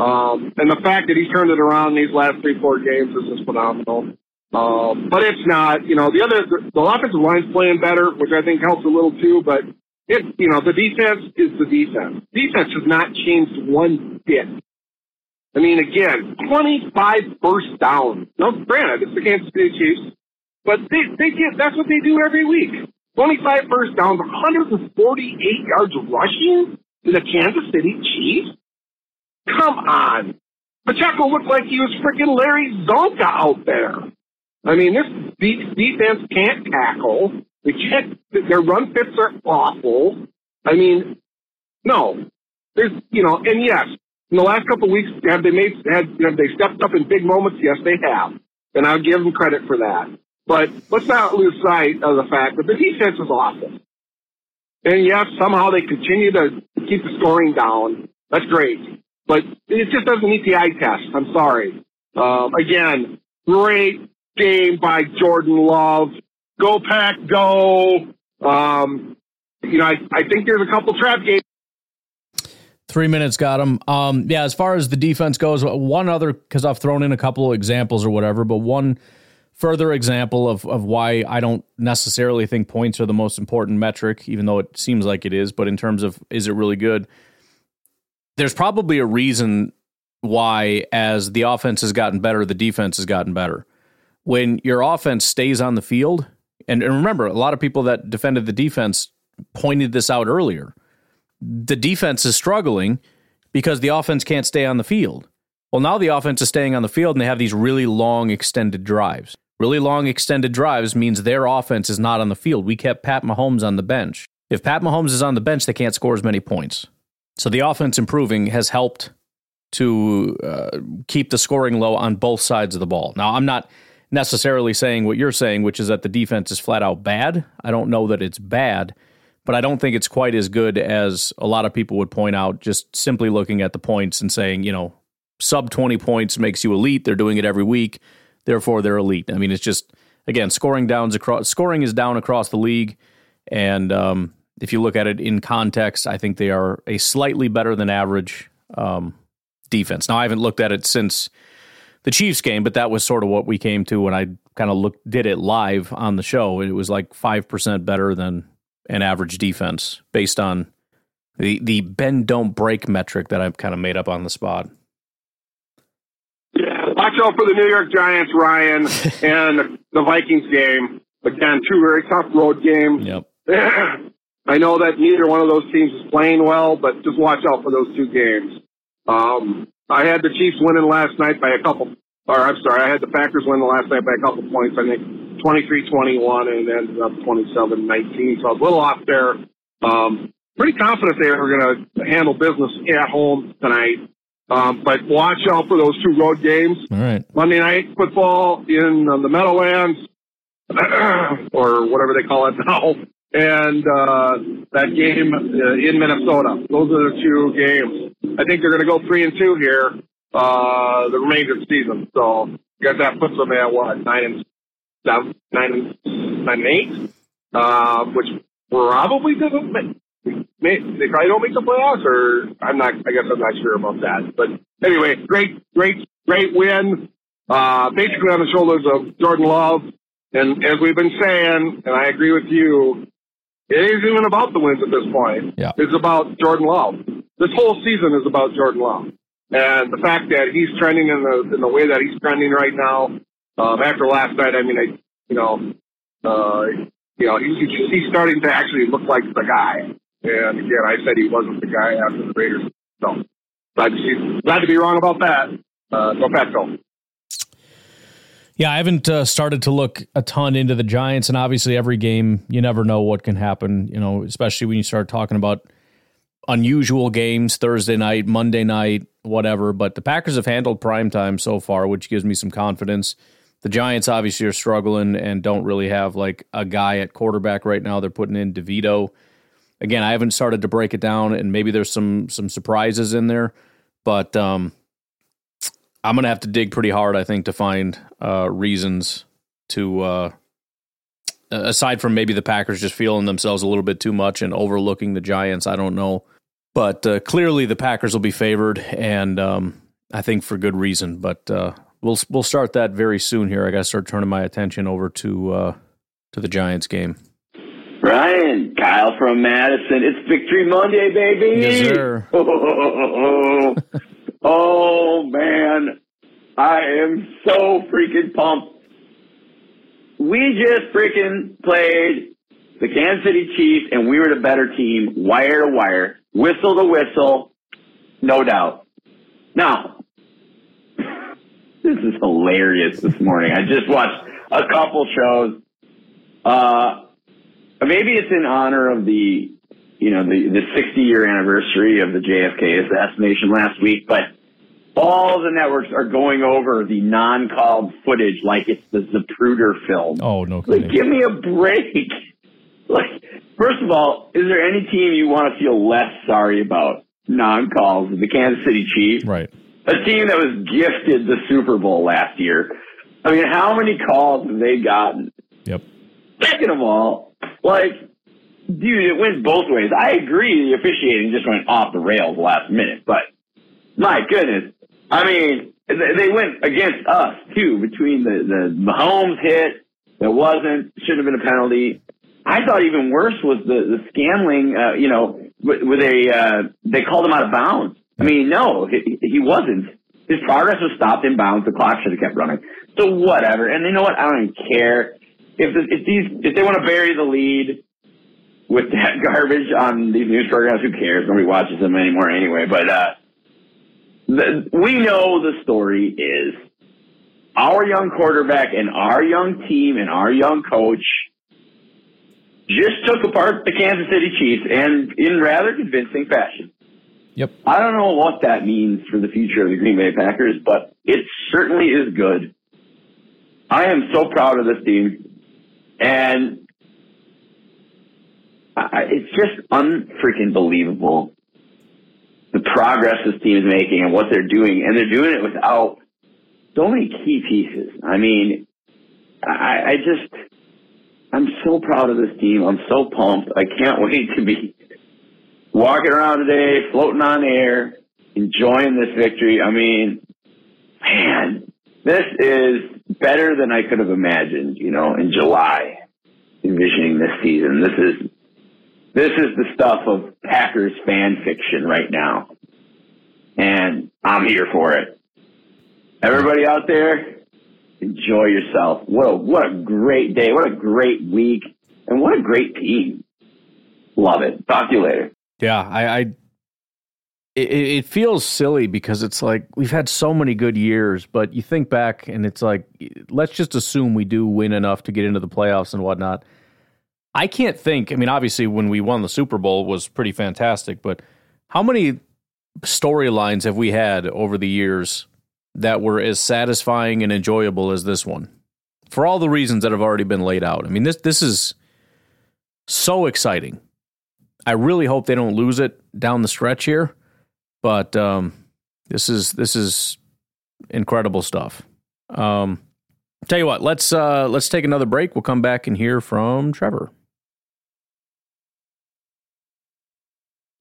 Um, and the fact that he turned it around these last three, four games is just phenomenal. Um, but it's not, you know, the other, the offensive line's playing better, which I think helps a little too, but it, you know, the defense is the defense. Defense has not changed one bit. I mean, again, 25 first down. Now, granted, it's the Kansas City Chiefs, but they, they get, that's what they do every week. 25 first downs, 148 yards rushing to the Kansas City Chiefs? Come on. Pacheco looked like he was freaking Larry Csonka out there. I mean, this de- defense can't tackle. They can't, their run fits are awful. I mean, no. There's, you know, and yes, in the last couple of weeks, have they made, have, have they stepped up in big moments? Yes, they have. And I'll give them credit for that. But let's not lose sight of the fact that the defense is awful. And yes, somehow they continue to keep the scoring down. That's great. But it just doesn't meet the eye test. I'm sorry. Um, again, great game by Jordan Love. Go pack, go. Um, you know, I, I think there's a couple trap games. Three minutes got him. Um, yeah, as far as the defense goes, one other because I've thrown in a couple examples or whatever, but one further example of of why I don't necessarily think points are the most important metric, even though it seems like it is. But in terms of is it really good, there's probably a reason why, as the offense has gotten better, the defense has gotten better. When your offense stays on the field, and, and remember, a lot of people that defended the defense pointed this out earlier the defense is struggling because the offense can't stay on the field. Well, now the offense is staying on the field and they have these really long extended drives. Really long extended drives means their offense is not on the field. We kept Pat Mahomes on the bench. If Pat Mahomes is on the bench, they can't score as many points. So the offense improving has helped to uh, keep the scoring low on both sides of the ball. Now, I'm not necessarily saying what you're saying, which is that the defense is flat out bad. I don't know that it's bad but I don't think it's quite as good as a lot of people would point out, just simply looking at the points and saying, you know, sub 20 points makes you elite. They're doing it every week. Therefore, they're elite. I mean, it's just, again, scoring downs across, scoring is down across the league. And um, if you look at it in context, I think they are a slightly better than average um, defense. Now, I haven't looked at it since the Chiefs game, but that was sort of what we came to when I kind of looked, did it live on the show. It was like 5% better than an average defense based on the the bend don't break metric that I've kind of made up on the spot. Yeah, watch out for the New York Giants, Ryan, and the Vikings game. again, two very tough road games. Yep. I know that neither one of those teams is playing well, but just watch out for those two games. Um, I had the Chiefs winning last night by a couple, or I'm sorry, I had the Packers winning last night by a couple points. I think 23-21 and it ended up 27-19. So I was a little off there. Um, pretty confident they were going to handle business at home tonight. Um, but watch out for those two road games. All right. Monday night football in uh, the Meadowlands, or whatever they call it now, and uh, that game uh, in Minnesota. Those are the two games. I think they're going to go three and two here uh, the remainder of the season. So I guess that puts them at what nine and seven, nine and nine and eight, uh, which probably doesn't. May, they probably don't make the playoffs, or I'm not. I guess I'm not sure about that. But anyway, great, great, great win. Uh, basically on the shoulders of Jordan Love, and as we've been saying, and I agree with you, it isn't even about the wins at this point. Yeah. It's about Jordan Love. This whole season is about Jordan Love, and the fact that he's trending in the in the way that he's trending right now. Um, after last night, I mean, I, you know, uh, you know, he's, he's starting to actually look like the guy. And again, I said he wasn't the guy after the Raiders. So glad to see, glad to be wrong about that. Uh, go Patco. Yeah, I haven't uh, started to look a ton into the Giants, and obviously every game you never know what can happen. You know, especially when you start talking about unusual games, Thursday night, Monday night, whatever. But the Packers have handled prime time so far, which gives me some confidence. The Giants obviously are struggling and don't really have like a guy at quarterback right now. They're putting in DeVito. Again, I haven't started to break it down, and maybe there's some some surprises in there, but um, I'm gonna have to dig pretty hard, I think, to find uh, reasons to. Uh, aside from maybe the Packers just feeling themselves a little bit too much and overlooking the Giants, I don't know. But uh, clearly, the Packers will be favored, and um, I think for good reason. But uh, we'll we'll start that very soon. Here, I got to start turning my attention over to uh, to the Giants game. Ryan, Kyle from Madison. It's Victory Monday, baby. Yes, sir. Oh, man, I am so freaking pumped. We just freaking played the Kansas City Chiefs, and we were the better team, wire to wire, whistle to whistle, no doubt. Now, this is hilarious this morning. I just watched a couple shows. Uh, maybe it's in honor of the, you know, the, the 60 year anniversary of the JFK assassination last week, but all the networks are going over the non-called footage like it's the Zapruder film. Oh no! Like, kidding. give me a break. Like, first of all, is there any team you want to feel less sorry about non-calls? The Kansas City Chiefs, Right. a team that was gifted the Super Bowl last year. I mean, how many calls have they gotten? Yep. Second of all, like, dude, it went both ways. I agree the officiating just went off the rails last minute, but my goodness. I mean, they went against us too, between the, the Mahomes hit that wasn't, should have been a penalty. I thought even worse was the, the Scamling, uh, you know, where they, uh, they called him out of bounds. I mean, no, he, he wasn't. His progress was stopped in bounds. The clock should have kept running. So whatever. And you know what? I don't even care if the, if these if they want to bury the lead with that garbage on these news programs. Who cares? Nobody watches them anymore anyway. But uh, the, we know the story is our young quarterback and our young team and our young coach just took apart the Kansas City Chiefs and in rather convincing fashion. Yep. I don't know what that means for the future of the Green Bay Packers, but it certainly is good. I am so proud of this team, and I, it's just unfreaking believable the progress this team is making and what they're doing, and they're doing it without so many key pieces. I mean, I, I just I'm so proud of this team. I'm so pumped. I can't wait to be walking around today, floating on air, enjoying this victory. I mean, man, this is better than I could have imagined, you know, in July, envisioning this season. This is this is the stuff of Packers fan fiction right now. And I'm here for it. Everybody out there, enjoy yourself. What a what a great day. What a great week. And what a great team. Love it. Talk to you later. Yeah, I, I it, it feels silly because it's like we've had so many good years, but you think back and it's like let's just assume we do win enough to get into the playoffs and whatnot. I can't think. I mean, obviously, when we won the Super Bowl was pretty fantastic, but how many storylines have we had over the years that were as satisfying and enjoyable as this one? For all the reasons that have already been laid out. I mean, this this is so exciting. I really hope they don't lose it down the stretch here, but um, this is this is incredible stuff. Um, tell you what, let's uh, let's take another break. We'll come back and hear from Trevor.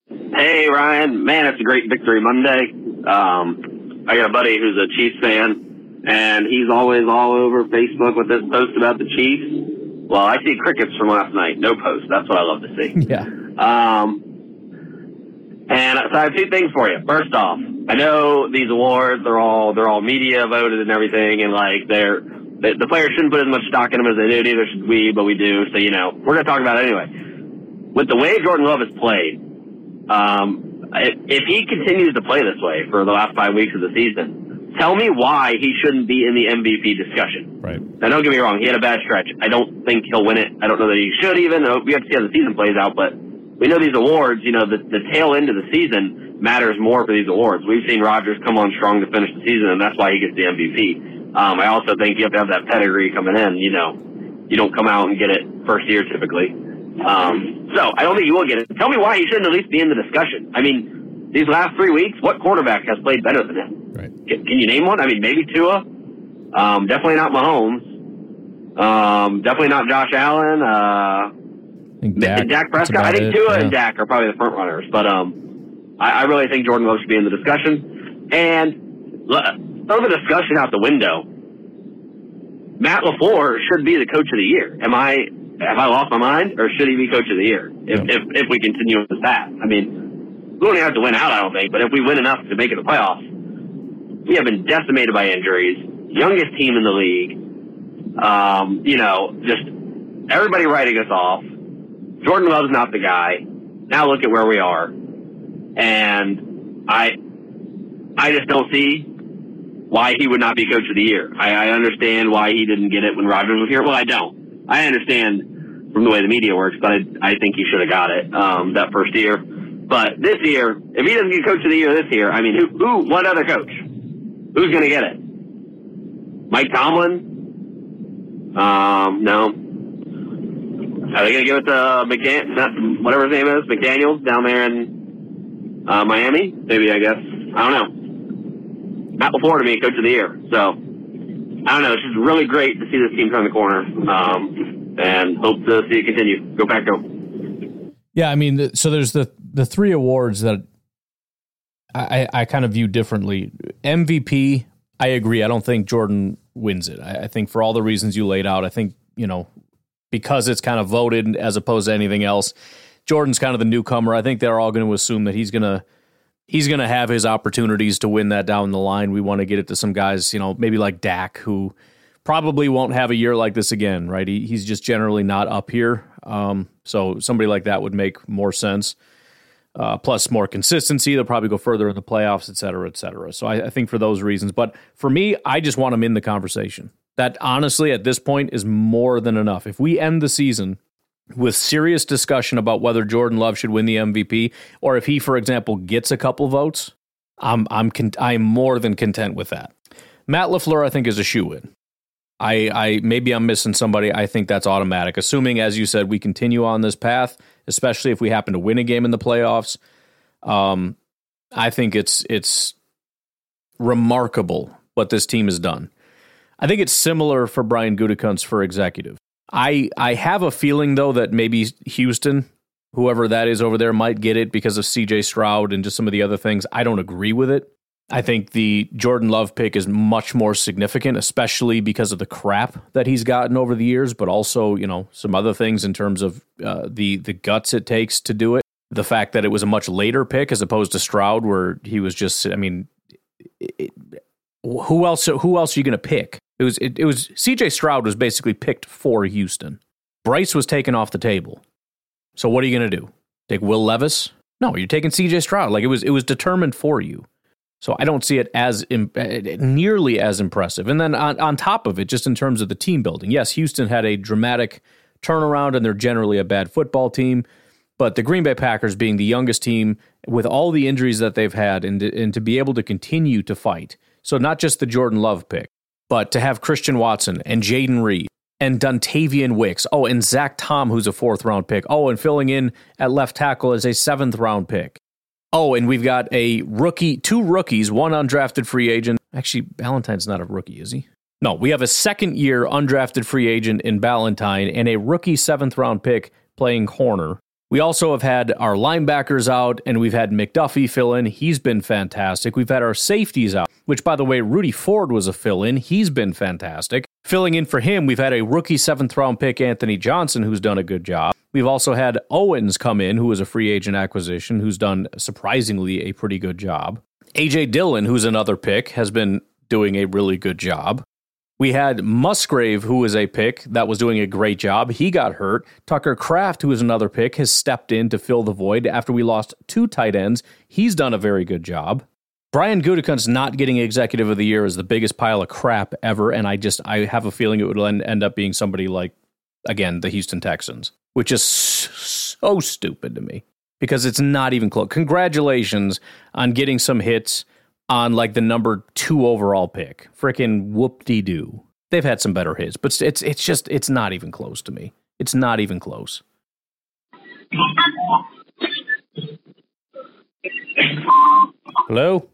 Hey Ryan, man, it's a great victory Monday. Um, I got a buddy who's a Chiefs fan, and he's always all over Facebook with this post about the Chiefs. Well, I see crickets from last night. No post. That's what I love to see. Yeah. Um, and so I have two things for you. First off, I know these awards they're all they're all media voted and everything, and like they're the, the players shouldn't put as much stock in them as they do. Neither should we, but we do. So you know we're gonna talk about it anyway. With the way Jordan Love has played, um, if, if he continues to play this way for the last five weeks of the season, tell me why he shouldn't be in the MVP discussion. Right. Now, don't get me wrong, he had a bad stretch. I don't think he'll win it. I don't know that he should even. We have to see how the season plays out, but we know these awards, you know, the, the tail end of the season matters more for these awards. We've seen Rodgers come on strong to finish the season, and that's why he gets the MVP. Um, I also think you have to have that pedigree coming in. You know, you don't come out and get it first year typically. Um, so I don't think he will get it. Tell me why he shouldn't at least be in the discussion. I mean, these last three weeks, what quarterback has played better than him? Right. Can, can you name one? I mean, maybe Tua. Um, definitely not Mahomes. Um, definitely not Josh Allen. Uh, Dak, Dak, Prescott. I think it, Tua yeah. and Dak are probably the front runners, but um, I, I really think Jordan Love should be in the discussion. And throw the discussion out the window. Matt Lafleur should be the coach of the year. Am I have I lost my mind, or should he be coach of the year if if, if we continue with that? I mean, we don't have to win out, I don't think, but if we win enough to make it the playoffs, we have been decimated by injuries. Youngest team in the league. Um, you know, just everybody writing us off. Jordan Love's not the guy. Now look at where we are. And I I just don't see why he would not be coach of the year. I, I understand why he didn't get it when Rodgers was here. Well, I don't. I understand from the way the media works, but I, I think he should have got it um, that first year. But this year, if he doesn't get coach of the year this year, I mean, who, who what other coach? Who's going to get it? Mike Tomlin? Um, no. Are they going to give it to McDan- not, whatever his name is, McDaniels down there in uh, Miami? Maybe, I guess. I don't know. Matt LaFleur to me, coach of the year. So, I don't know. It's just really great to see this team turn the corner um, and hope to see it continue. Go back, go. Yeah, I mean, so there's the the three awards that I, I kind of view differently. MVP, I agree. I don't think Jordan wins it. I, I think for all the reasons you laid out, I think you know because it's kind of voted as opposed to anything else. Jordan's kind of the newcomer. I think they're all going to assume that he's going to he's going to have his opportunities to win that down the line. We want to get it to some guys, you know, maybe like Dak, who probably won't have a year like this again, right? He, he's just generally not up here. Um, so somebody like that would make more sense. Uh, plus more consistency. They'll probably go further in the playoffs, et cetera, et cetera. So I, I think for those reasons. But for me, I just want him in the conversation. That honestly, at this point, is more than enough. If we end the season with serious discussion about whether Jordan Love should win the MVP, or if he, for example, gets a couple votes, I'm I'm con- I'm more than content with that. Matt Lafleur, I think, is a shoe in. I, I maybe I'm missing somebody. I think that's automatic. Assuming, as you said, we continue on this path, especially if we happen to win a game in the playoffs. Um, I think it's it's remarkable what this team has done. I think it's similar for Brian Gutekunst for executive. I I have a feeling though that maybe Houston, whoever that is over there, might get it because of C.J. Stroud and just some of the other things. I don't agree with it. I think the Jordan Love pick is much more significant, especially because of the crap that he's gotten over the years, but also you know some other things in terms of uh, the the guts it takes to do it. The fact that it was a much later pick as opposed to Stroud, where he was just I mean, it, who else who else are you going to pick? It was it, it was C.J. Stroud was basically picked for Houston. Bryce was taken off the table. So what are you going to do? Take Will Levis? No, you're taking C.J. Stroud. Like it was it was determined for you. So I don't see it as Im- eh, eh, nearly as impressive. And then on, on top of it, just in terms of the team building, yes, Houston had a dramatic turnaround, and they're generally a bad football team. But the Green Bay Packers, being the youngest team with all the injuries that they've had, and and to be able to continue to fight, so not just the Jordan Love pick, but to have Christian Watson and Jayden Reed and Dontayvion Wicks. Oh, and Zach Tom, who's a fourth round pick. Oh, and filling in at left tackle as a seventh round pick. Oh, and we've got a rookie, two rookies, one undrafted free agent. Actually, Ballentine's not a rookie, is he? No, we have a second year undrafted free agent in Ballentine and a rookie seventh round pick playing corner. We also have had our linebackers out, and we've had McDuffie fill in. He's been fantastic. We've had our safeties out, which, by the way, Rudy Ford was a fill in. He's been fantastic. Filling in for him, we've had a rookie seventh round pick, Anthony Johnson, who's done a good job. We've also had Owens come in, who was a free agent acquisition, who's done surprisingly a pretty good job. AJ Dillon, who's another pick, has been doing a really good job. We had Musgrave, who was a pick that was doing a great job. He got hurt. Tucker Kraft, who is another pick, has stepped in to fill the void after we lost two tight ends. He's done a very good job. Brian Gutekunst not getting Executive of the Year is the biggest pile of crap ever, and I just I have a feeling it would end end up being somebody like again the Houston Texans, which is so stupid to me because it's not even close. Congratulations on getting some hits on like the number two overall pick. Freaking whoop de doo. They've had some better hits, but it's it's just it's not even close to me. It's not even close. Hello.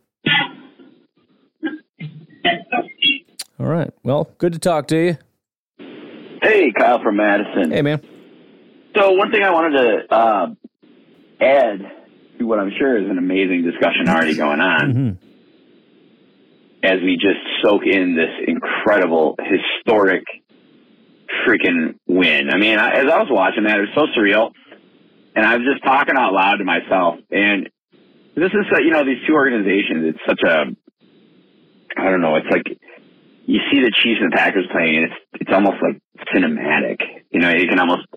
All right. Well, good to talk to you. Hey, Kyle from Madison. Hey, man. So one thing I wanted to uh, add to what I'm sure is an amazing discussion already going on. Mm-hmm. as we just soak in this incredible, historic freaking win. I mean, I, as I was watching that, it was so surreal. And I was just talking out loud to myself. And this is, uh, you know, these two organizations, it's such a, I don't know, it's like you see the Chiefs and the Packers playing, and it's, it's almost like cinematic. You know, you can almost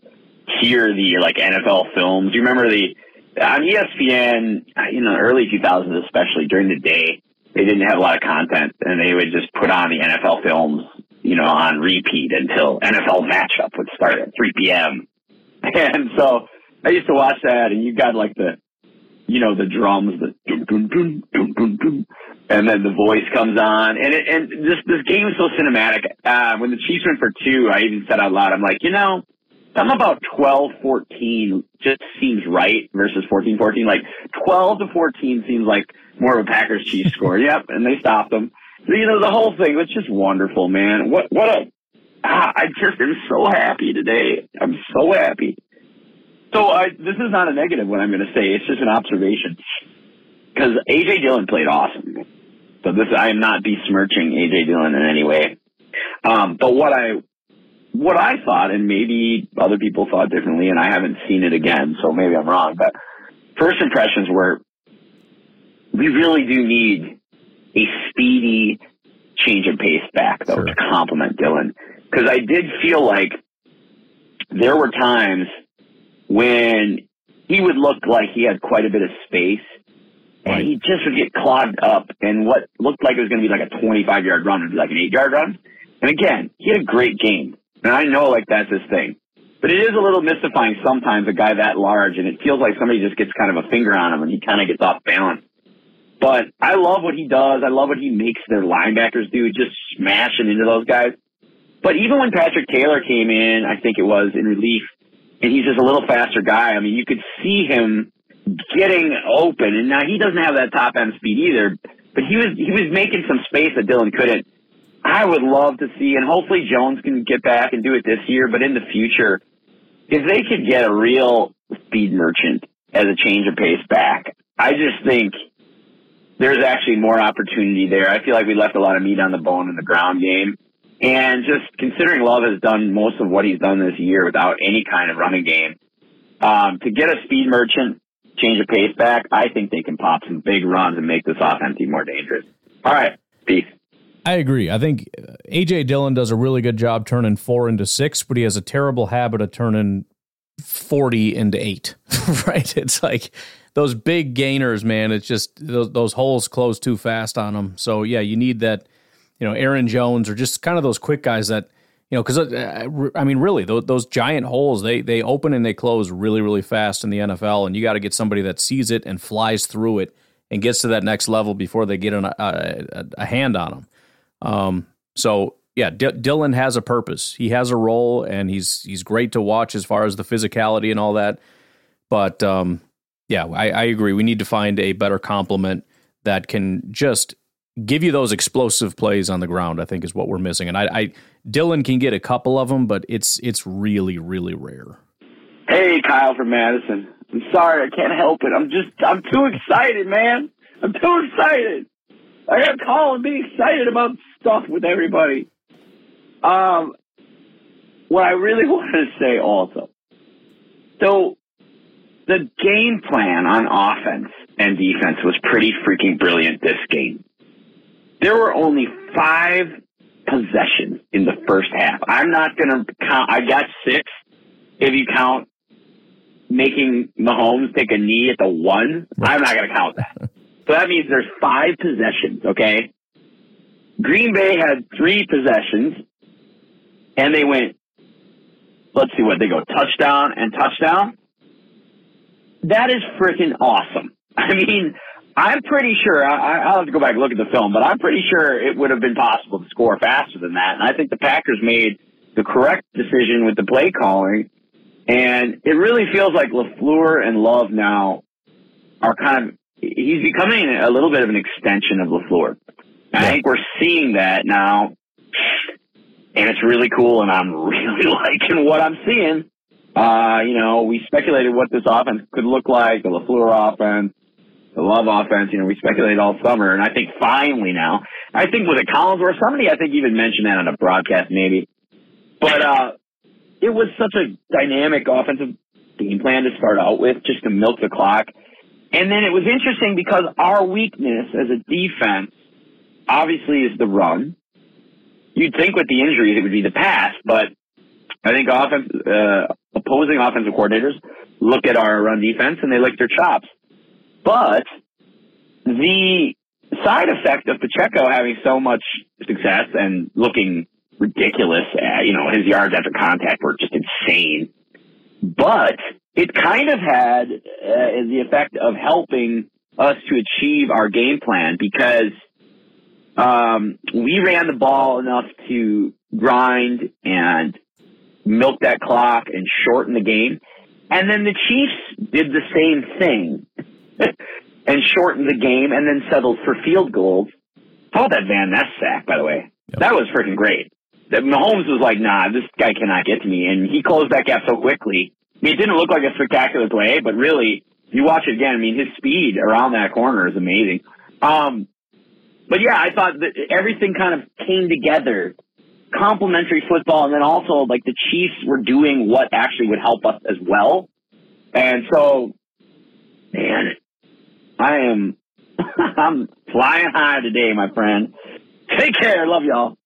hear the like NFL films. You remember the, on ESPN, you know, early 2000s, especially during the day, they didn't have a lot of content and they would just put on the NFL films, you know, on repeat until NFL matchup would start at 3 p.m. And so I used to watch that and you got like the, you know, the drums, the dun, dun, dun, dun, dun, dun, and then the voice comes on and it, and this, this game is so cinematic. Uh, when the Chiefs went for two, I even said out loud, I'm like, you know, something about 12 14 just seems right versus 14 14. Like 12 to 14 seems like more of a Packers Chiefs score. Yep. And they stopped them. You know, the whole thing was just wonderful, man. What, what a, ah, I just am so happy today. I'm so happy. So I, this is not a negative what I'm going to say. It's just an observation because AJ Dillon played awesome. So this, I am not besmirching AJ Dillon in any way. Um, but what I, what I thought, and maybe other people thought differently, and I haven't seen it again, so maybe I'm wrong, but first impressions were we really do need a speedy change of pace back, though, to complement Dillon. Because I did feel like there were times when he would look like he had quite a bit of space. And he just would get clogged up, and what looked like it was going to be like a 25 yard run would be like an eight yard run. And again, he had a great game. And I know like that's his thing. But it is a little mystifying sometimes a guy that large and it feels like somebody just gets kind of a finger on him and he kind of gets off balance. But I love what he does. I love what he makes their linebackers do, just smashing into those guys. But even when Patrick Taylor came in, I think it was in relief, and he's just a little faster guy. I mean, you could see him getting open, and now he doesn't have that top end speed either. But he was he was making some space that Dillon couldn't. I would love to see, and hopefully Jones can get back and do it this year. But in the future, if they could get a real speed merchant as a change of pace back, I just think there's actually more opportunity there. I feel like we left a lot of meat on the bone in the ground game. And just considering Love has done most of what he's done this year without any kind of running game, um, to get a speed merchant, change of pace back, I think they can pop some big runs and make this offense even more dangerous. All right. Peace. I agree. I think uh, AJ Dillon does a really good job turning four into six, but he has a terrible habit of turning 40 into eight, right? It's like those big gainers, man. It's just those, those holes close too fast on them. So, yeah, you need that, you know, Aaron Jones or just kind of those quick guys that, you know, because uh, I mean, really, those, those, giant holes they they open and they close really really fast in the NFL, and you got to get somebody that sees it and flies through it and gets to that next level before they get an, a, a, a, hand on them. Um, so yeah, D- Dillon has a purpose. He has a role, and he's he's great to watch as far as the physicality and all that. But um, yeah, I, I agree. We need to find a better complement that can just give you those explosive plays on the ground. I think is what we're missing. And I, I Dillon can get a couple of them, but it's it's really really rare. Hey, Kyle from Madison. I'm sorry, I can't help it. I'm just I'm too excited, man. I'm too excited. I got to call and be excited about stuff with everybody. Um, what I really wanted to say also, so the game plan on offense and defense was pretty freaking brilliant this game. There were only five possessions in the first half. I'm not going to count. I got six if you count making Mahomes take a knee at the one. I'm not going to count that. So that means there's five possessions, okay? Green Bay had three possessions and they went, let's see what they go, touchdown and touchdown. That is freaking awesome. I mean, I'm pretty sure, I, I'll have to go back and look at the film, but I'm pretty sure it would have been possible to score faster than that. And I think the Packers made the correct decision with the play calling. And it really feels like LaFleur and Love now are kind of, he's becoming a little bit of an extension of LaFleur. I think we're seeing that now and it's really cool, and I'm really liking what I'm seeing. Uh, you know, we speculated what this offense could look like, the LaFleur offense, the Love offense. You know, we speculated all summer, and I think finally now, I think with a Collinsworth, somebody I think even mentioned that on a broadcast maybe, but uh, it was such a dynamic offensive game plan to start out with, just to milk the clock. And then it was interesting because our weakness as a defense obviously is the run you'd think with the injuries it would be the pass, but I think offense, uh, opposing offensive coordinators look at our run defense and they lick their chops. But the side effect of Pacheco having so much success and looking ridiculous, uh, you know, his yards after contact were just insane. But it kind of had uh, the effect of helping us to achieve our game plan because – um, we ran the ball enough to grind and milk that clock and shorten the game. And then the Chiefs did the same thing and shortened the game and then settled for field goals. About that Van Ness sack, by the way? Yep. That was freaking great. That Mahomes was like, nah, this guy cannot get to me. And he closed that gap so quickly. I mean, it didn't look like a spectacular play, but really, you watch it again. I mean, his speed around that corner is amazing. Um, but yeah, I thought that everything kind of came together. Complementary football, and then also like the Chiefs were doing what actually would help us as well. And so, man, I am I'm flying high today, my friend. Take care, love y'all.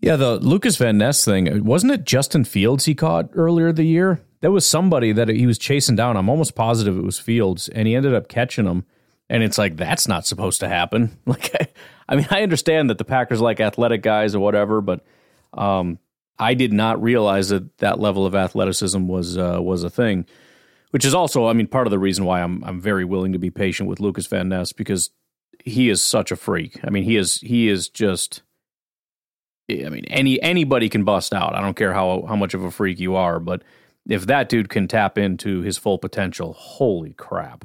Yeah, the Lucas Van Ness thing wasn't it Justin Fields he caught earlier the year? There was somebody that he was chasing down. I'm almost positive it was Fields, and he ended up catching him. And it's like that's not supposed to happen. Like, I, I mean, I understand that the Packers like athletic guys or whatever, but um, I did not realize that that level of athleticism was uh, was a thing. Which is also, I mean, part of the reason why I'm I'm very willing to be patient with Lucas Van Ness because he is such a freak. I mean, he is he is just. I mean, any anybody can bust out. I don't care how how much of a freak you are, but if that dude can tap into his full potential, holy crap!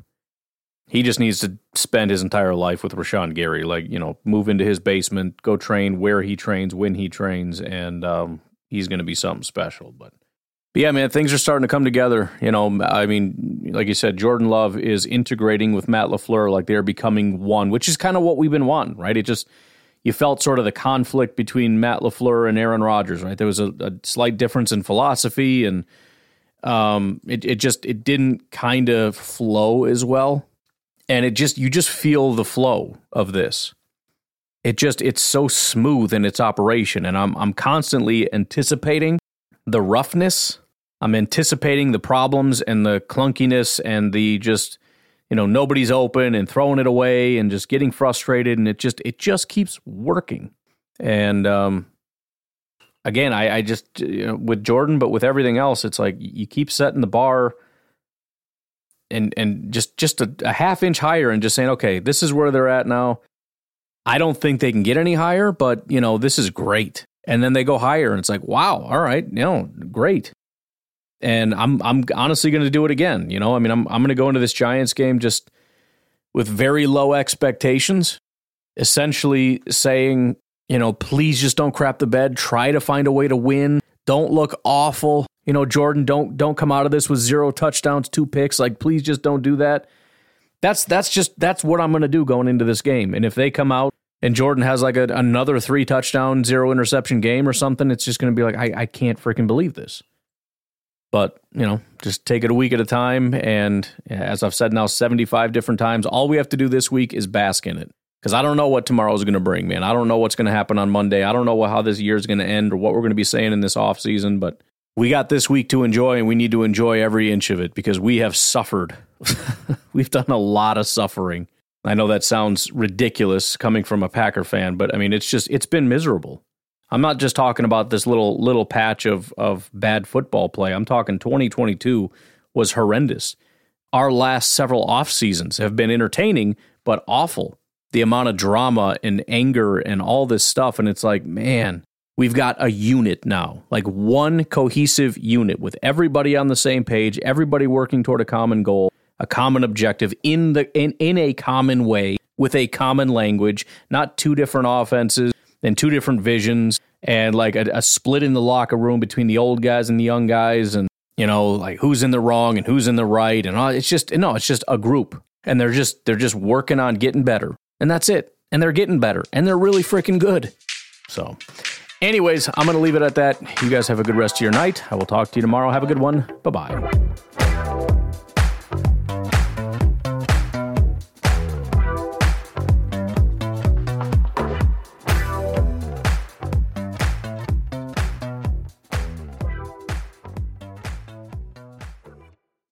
He just needs to spend his entire life with Rashan Gary, like you know, move into his basement, go train where he trains, when he trains, and um, he's going to be something special. But yeah, man, things are starting to come together. You know, I mean, like you said, Jordan Love is integrating with Matt Lafleur, like they're becoming one, which is kind of what we've been wanting, right? It just you felt sort of the conflict between Matt Lafleur and Aaron Rodgers, right? There was a, a slight difference in philosophy, and um, it it just it didn't kind of flow as well and it just you just feel the flow of this it just it's so smooth in its operation and I'm I'm constantly anticipating the roughness. I'm anticipating the problems and the clunkiness and the just you know nobody's open and throwing it away and just getting frustrated and it just it just keeps working. And um again, I, I just you know, with Jordan, but with everything else, it's like you keep setting the bar and and just just a, a half inch higher and just saying, okay, this is where they're at now. I don't think they can get any higher, but you know, this is great. And then they go higher and it's like, wow, all right, you know, great. And I'm I'm honestly going to do it again, you know? I mean, I'm I'm going to go into this Giants game just with very low expectations, essentially saying, you know, please just don't crap the bed, try to find a way to win. Don't look awful. You know, Jordan, don't don't come out of this with zero touchdowns, two picks. Like please just don't do that. That's that's just that's what I'm going to do going into this game. And if they come out and Jordan has like a, another three touchdown, zero interception game or something, it's just going to be like, I, I can't freaking believe this. But, you know, just take it a week at a time. And as I've said now 75 different times, all we have to do this week is bask in it. Because I don't know what tomorrow is going to bring, man. I don't know what's going to happen on Monday. I don't know how this year is going to end or what we're going to be saying in this off season. But we got this week to enjoy, and we need to enjoy every inch of it because we have suffered. We've done a lot of suffering I know that sounds ridiculous coming from a Packer fan, but I mean it's just it's been miserable. I'm not just talking about this little little patch of of bad football play. I'm talking 2022 was horrendous. Our last several off seasons have been entertaining but awful. The amount of drama and anger and all this stuff and it's like, man, we've got a unit now. Like one cohesive unit with everybody on the same page, everybody working toward a common goal a common objective in the in, in a common way with a common language, not two different offenses and two different visions and like a, a split in the locker room between the old guys and the young guys and you know like who's in the wrong and who's in the right and all, it's just no it's just a group. And they're just they're just working on getting better. And that's it. And they're getting better. And they're really freaking good. So anyways i'm gonna leave it at that. You guys have a good rest of your night. I will talk to you tomorrow. Have a good one. Bye bye